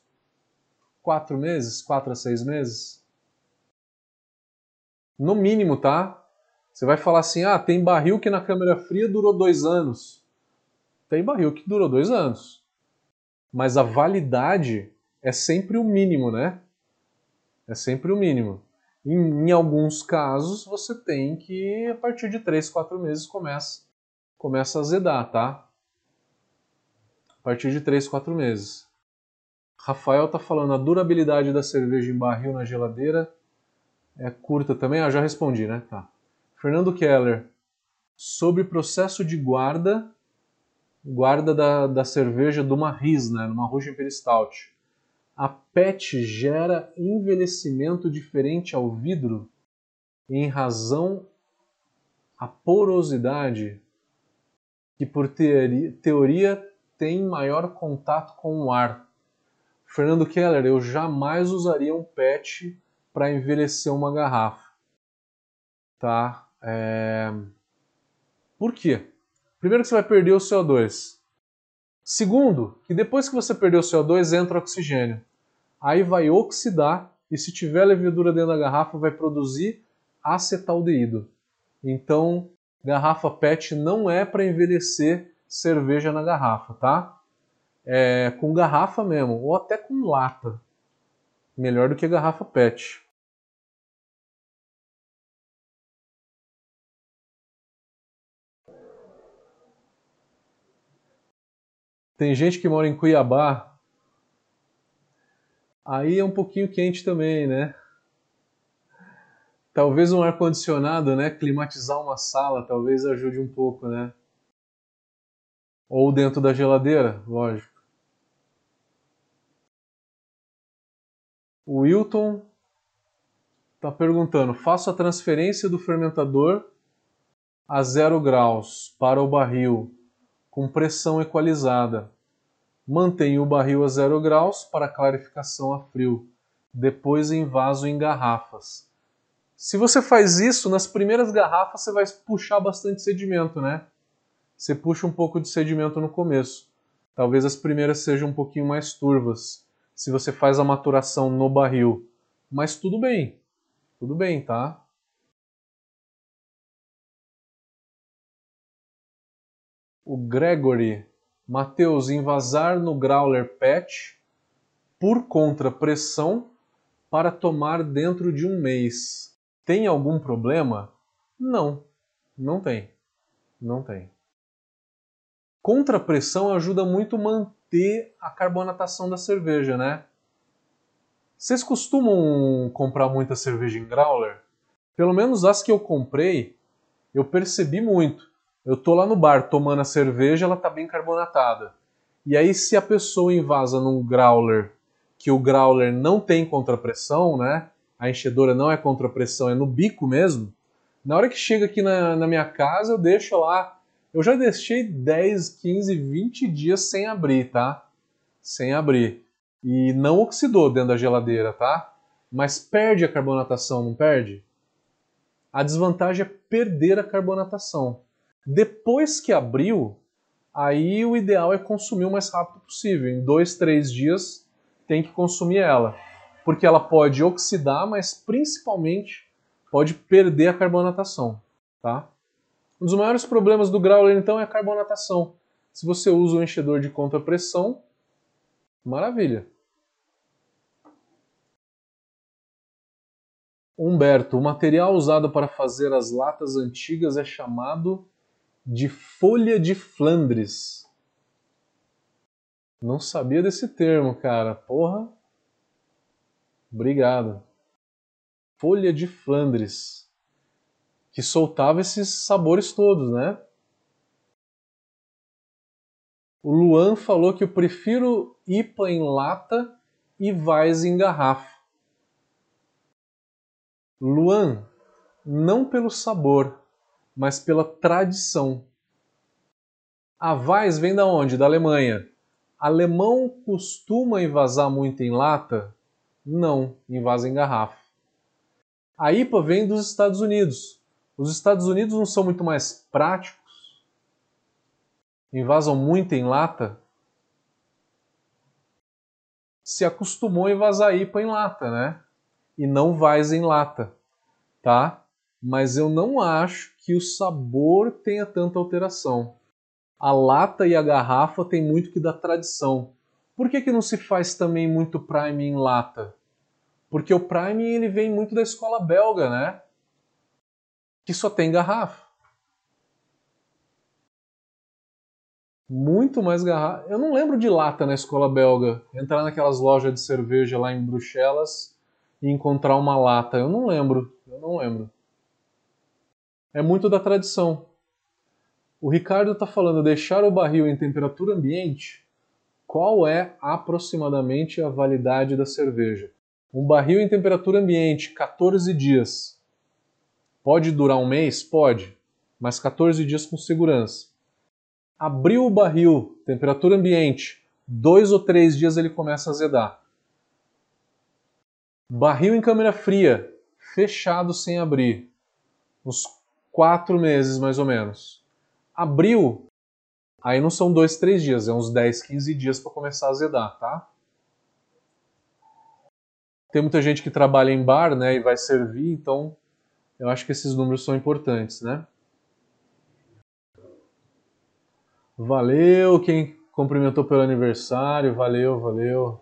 quatro meses, quatro a seis meses. No mínimo, tá? Você vai falar assim: ah, tem barril que na câmera fria durou dois anos. Tem barril que durou dois anos. Mas a validade é sempre o mínimo, né? É sempre o mínimo. Em, em alguns casos, você tem que, a partir de três, quatro meses, começa, começa a azedar, tá? A partir de três, quatro meses. Rafael tá falando, a durabilidade da cerveja em barril na geladeira é curta também? Ah, já respondi, né? Tá. Fernando Keller, sobre processo de guarda, guarda da, da cerveja de uma RIS, né, numa Russian Stout. A PET gera envelhecimento diferente ao vidro em razão à porosidade, que por teoria tem maior contato com o ar. Fernando Keller, eu jamais usaria um PET para envelhecer uma garrafa. Tá? É... Por quê? Primeiro que você vai perder o CO2. Segundo, que depois que você perder o CO2, entra oxigênio. Aí vai oxidar e se tiver levedura dentro da garrafa, vai produzir acetaldeído. Então, garrafa PET não é para envelhecer cerveja na garrafa, tá? É com garrafa mesmo, ou até com lata. Melhor do que garrafa PET. Tem gente que mora em Cuiabá. Aí é um pouquinho quente também, né? Talvez um ar condicionado, né? Climatizar uma sala, talvez ajude um pouco, né? Ou dentro da geladeira, lógico. O Wilton está perguntando: faço a transferência do fermentador a zero graus para o barril com pressão equalizada. Mantenho o barril a zero graus para clarificação a frio. Depois envaso em garrafas. Se você faz isso, nas primeiras garrafas você vai puxar bastante sedimento, né? Você puxa um pouco de sedimento no começo. Talvez as primeiras sejam um pouquinho mais turvas, se você faz a maturação no barril. Mas tudo bem, tudo bem, tá? O Gregory, Mateus, invasar no growler PET por contrapressão para tomar dentro de um mês. Tem algum problema? Não, não tem. Não tem. Contrapressão ajuda muito a manter a carbonatação da cerveja, né? Vocês costumam comprar muita cerveja em growler? Pelo menos as que eu comprei, eu percebi muito. Eu tô lá no bar tomando a cerveja, ela tá bem carbonatada. E aí se a pessoa invasa num growler, que o growler não tem contrapressão, né? A enchedora não é contrapressão, é no bico mesmo. Na hora que chega aqui na, na minha casa, eu deixo lá. Eu já deixei 10, 15, 20 dias sem abrir, tá? Sem abrir e não oxidou dentro da geladeira, tá? Mas perde a carbonatação, não perde? A desvantagem é perder a carbonatação. Depois que abriu, aí o ideal é consumir o mais rápido possível. Em dois, três dias tem que consumir ela, porque ela pode oxidar, mas principalmente pode perder a carbonatação, tá? Um dos maiores problemas do growler então é a carbonatação. Se você usa o enchedor de contrapressão, maravilha. Humberto, o material usado para fazer as latas antigas é chamado de folha de Flandres. Não sabia desse termo, cara. Porra. Obrigado. Folha de Flandres. Que soltava esses sabores todos, né? O Luan falou que eu prefiro IPA em lata e Weiss em garrafa. Luan, não pelo sabor, mas pela tradição. A Weiss vem da onde? Da Alemanha. Alemão costuma invasar muito em lata? Não, invasa em garrafa. A IPA vem dos Estados Unidos. Os Estados Unidos não são muito mais práticos? Invasam muito em lata? Se acostumou a invasar IPA em lata, né? e não vais em lata, tá? Mas eu não acho que o sabor tenha tanta alteração. A lata e a garrafa tem muito que da tradição. Por que, que não se faz também muito prime em lata? Porque o prime ele vem muito da escola belga, né? Que só tem garrafa. Muito mais garrafa. Eu não lembro de lata na escola belga. Entrar naquelas lojas de cerveja lá em Bruxelas e encontrar uma lata. Eu não lembro, eu não lembro. É muito da tradição. O Ricardo está falando deixar o barril em temperatura ambiente. Qual é aproximadamente a validade da cerveja? Um barril em temperatura ambiente, 14 dias. Pode durar um mês? Pode, mas 14 dias com segurança. Abriu o barril, temperatura ambiente, dois ou três dias ele começa a azedar. Barril em câmera fria, fechado sem abrir. Quatro meses mais ou menos. Abriu, aí não são dois, três dias, é uns 10, 15 dias para começar a azedar, tá? Tem muita gente que trabalha em bar, né, e vai servir, então eu acho que esses números são importantes, né? Valeu quem cumprimentou pelo aniversário, valeu, valeu.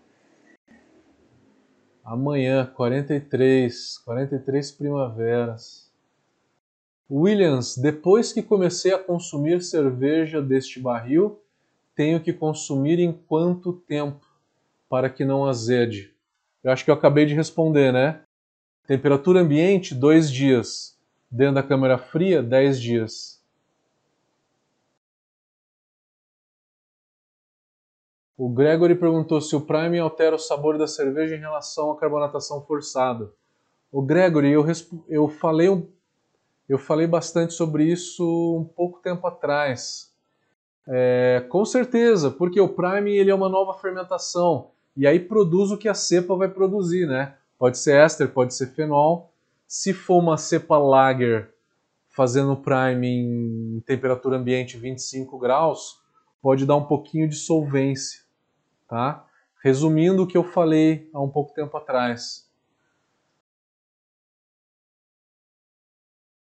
Amanhã, 43, 43 primaveras. Williams, depois que comecei a consumir cerveja deste barril, tenho que consumir em quanto tempo para que não azede? Eu acho que eu acabei de responder, né? Temperatura ambiente, 2 dias. Dentro da câmara fria, 10 dias. O Gregory perguntou se o Prime altera o sabor da cerveja em relação à carbonatação forçada. O Gregory, eu, eu, falei, eu falei bastante sobre isso um pouco tempo atrás. É, com certeza, porque o Prime ele é uma nova fermentação e aí produz o que a cepa vai produzir, né? Pode ser éster, pode ser fenol. Se for uma cepa lager fazendo Prime em temperatura ambiente 25 graus, pode dar um pouquinho de solvência, tá? Resumindo o que eu falei há um pouco tempo atrás.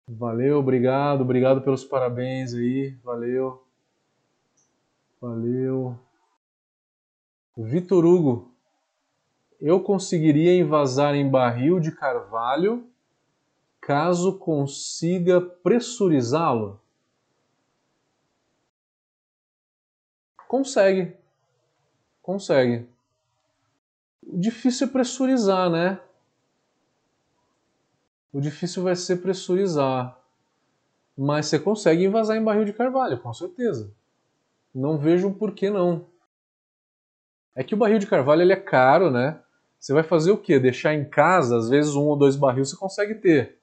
Valeu, obrigado, obrigado pelos parabéns aí, valeu. Valeu. Vitor Hugo, eu conseguiria envasar em barril de carvalho caso consiga pressurizá-lo? Consegue. Consegue. O difícil é pressurizar, né? O difícil vai ser pressurizar. Mas você consegue envasar em barril de carvalho, com certeza. Não vejo por que não. É que o barril de carvalho ele é caro, né? Você vai fazer o quê? Deixar em casa, às vezes um ou dois barris você consegue ter.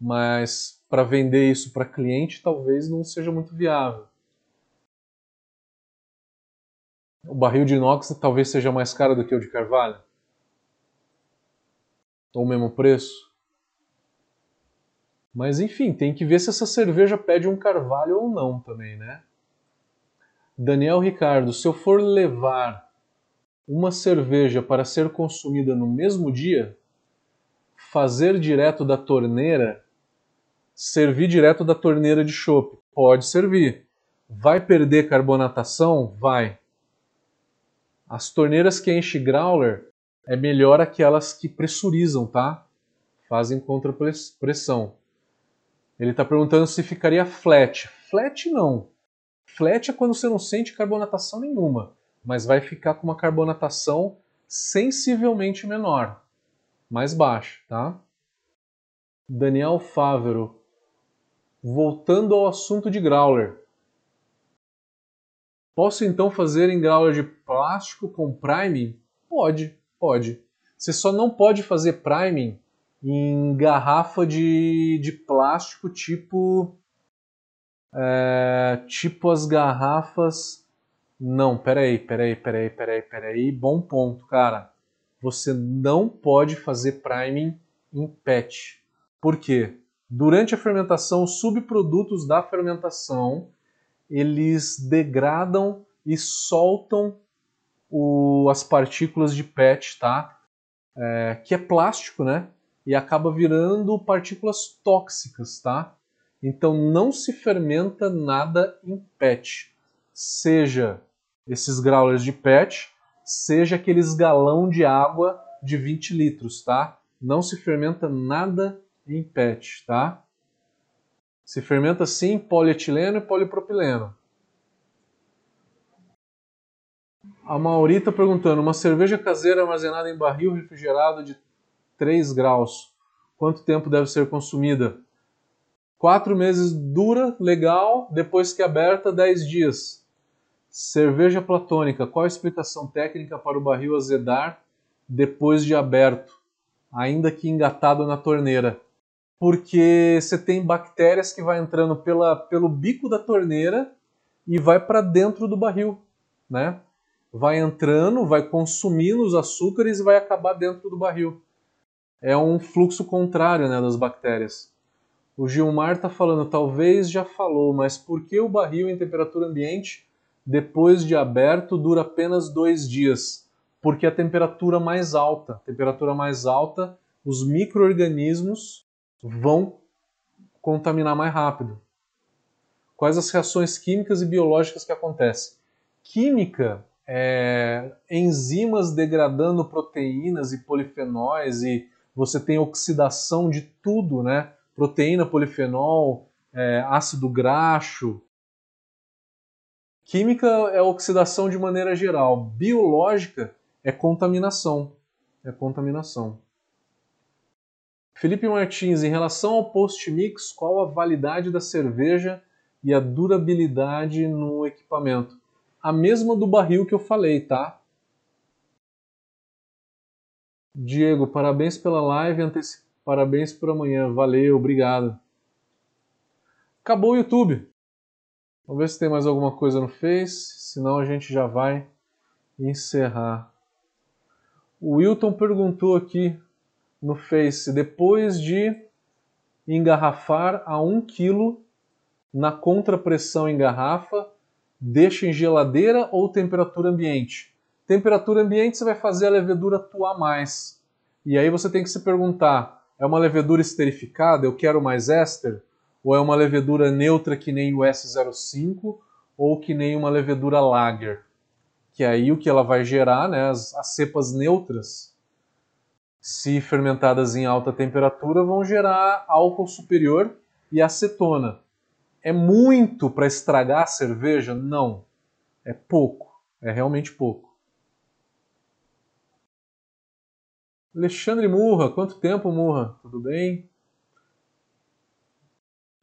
Mas para vender isso para cliente talvez não seja muito viável. O barril de inox talvez seja mais caro do que o de carvalho? Ou o mesmo preço? Mas enfim, tem que ver se essa cerveja pede um carvalho ou não também, né? Daniel Ricardo, se eu for levar uma cerveja para ser consumida no mesmo dia, fazer direto da torneira, servir direto da torneira de chopp, pode servir. Vai perder carbonatação? Vai. As torneiras que enchem growler é melhor aquelas que pressurizam, tá? Fazem contra pressão. Ele está perguntando se ficaria flat. Flat não. Flat é quando você não sente carbonatação nenhuma, mas vai ficar com uma carbonatação sensivelmente menor, mais baixa, tá? Daniel Fávero. Voltando ao assunto de growler. Posso então fazer em growler de plástico com priming? Pode, pode. Você só não pode fazer priming em garrafa de, de plástico tipo é, tipo as garrafas não, peraí, peraí, peraí, peraí, peraí, bom ponto, cara. Você não pode fazer priming em PET. Por quê? Durante a fermentação, os subprodutos da fermentação eles degradam e soltam o, as partículas de PET, tá? É, que é plástico, né? E acaba virando partículas tóxicas, tá? Então não se fermenta nada em PET, seja esses growlers de PET, seja aqueles galão de água de 20 litros, tá? Não se fermenta nada em PET, tá? Se fermenta sim polietileno e polipropileno. A Mauri está perguntando: uma cerveja caseira armazenada em barril refrigerado de 3 graus, quanto tempo deve ser consumida? Quatro meses dura, legal, depois que aberta, 10 dias. Cerveja platônica, qual a explicação técnica para o barril azedar depois de aberto, ainda que engatado na torneira? porque você tem bactérias que vai entrando pela, pelo bico da torneira e vai para dentro do barril, né? Vai entrando, vai consumindo os açúcares e vai acabar dentro do barril. É um fluxo contrário, né, das bactérias. O Gilmar está falando, talvez já falou, mas por que o barril em temperatura ambiente, depois de aberto, dura apenas dois dias? Porque a temperatura mais alta, temperatura mais alta, os micro-organismos vão contaminar mais rápido. Quais as reações químicas e biológicas que acontecem? Química é enzimas degradando proteínas e polifenóis e você tem oxidação de tudo, né? Proteína, polifenol, é, ácido graxo. Química é oxidação de maneira geral. Biológica é contaminação. É contaminação. Felipe Martins, em relação ao post-mix, qual a validade da cerveja e a durabilidade no equipamento? a mesma do barril que eu falei, tá? Diego, parabéns pela live, anteci... parabéns por amanhã. Valeu, obrigado. Acabou o YouTube. Vamos ver se tem mais alguma coisa no Face, senão a gente já vai encerrar. O Wilton perguntou aqui no Face, depois de engarrafar a 1 kg na contrapressão em garrafa, deixa em geladeira ou temperatura ambiente? Temperatura ambiente você vai fazer a levedura atuar mais. E aí você tem que se perguntar, é uma levedura esterificada, eu quero mais éster? Ou é uma levedura neutra que nem o S05 ou que nem uma levedura lager? Que aí o que ela vai gerar, né, as, as cepas neutras, se fermentadas em alta temperatura, vão gerar álcool superior e acetona. É muito para estragar a cerveja? Não. É pouco. É realmente pouco. Alexandre Murra, quanto tempo, Murra? Tudo bem?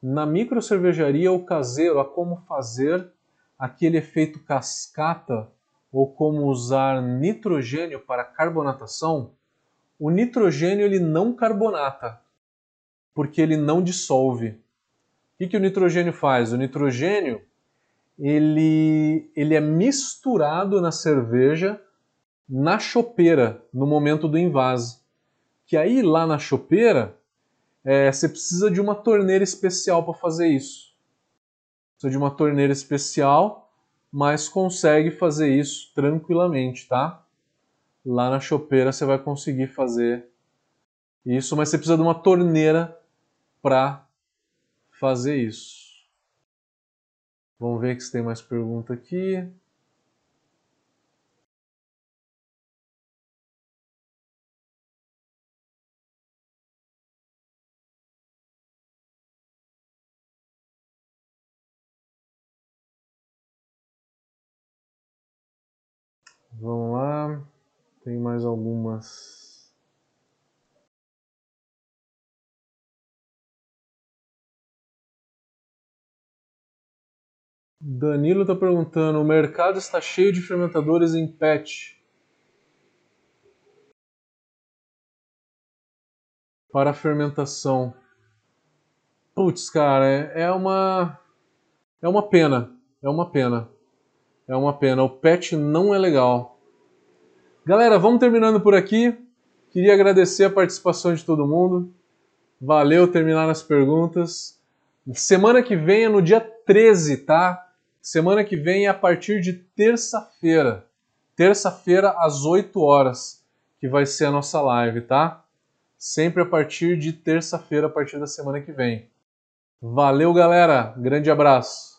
Na micro cervejaria ou caseiro, há como fazer aquele efeito cascata ou como usar nitrogênio para carbonatação? O nitrogênio ele não carbonata, porque ele não dissolve. O que, que o nitrogênio faz? O nitrogênio ele, ele é misturado na cerveja na chopeira, no momento do invase. Que aí lá na chopeira, é, você precisa de uma torneira especial para fazer isso. Precisa de uma torneira especial, mas consegue fazer isso tranquilamente, tá? Lá na chopeira você vai conseguir fazer isso, mas você precisa de uma torneira para fazer isso. Vamos ver se tem mais pergunta aqui. Vamos lá. Tem mais algumas. Danilo está perguntando: o mercado está cheio de fermentadores em PET. Para fermentação. Putz, cara, é, é uma. É uma pena. É uma pena. É uma pena. O PET não é legal. Galera, vamos terminando por aqui. Queria agradecer a participação de todo mundo. Valeu terminar as perguntas. Semana que vem é no dia 13, tá? Semana que vem é a partir de terça-feira. Terça-feira às 8 horas, que vai ser a nossa live, tá? Sempre a partir de terça-feira, a partir da semana que vem. Valeu, galera. Grande abraço.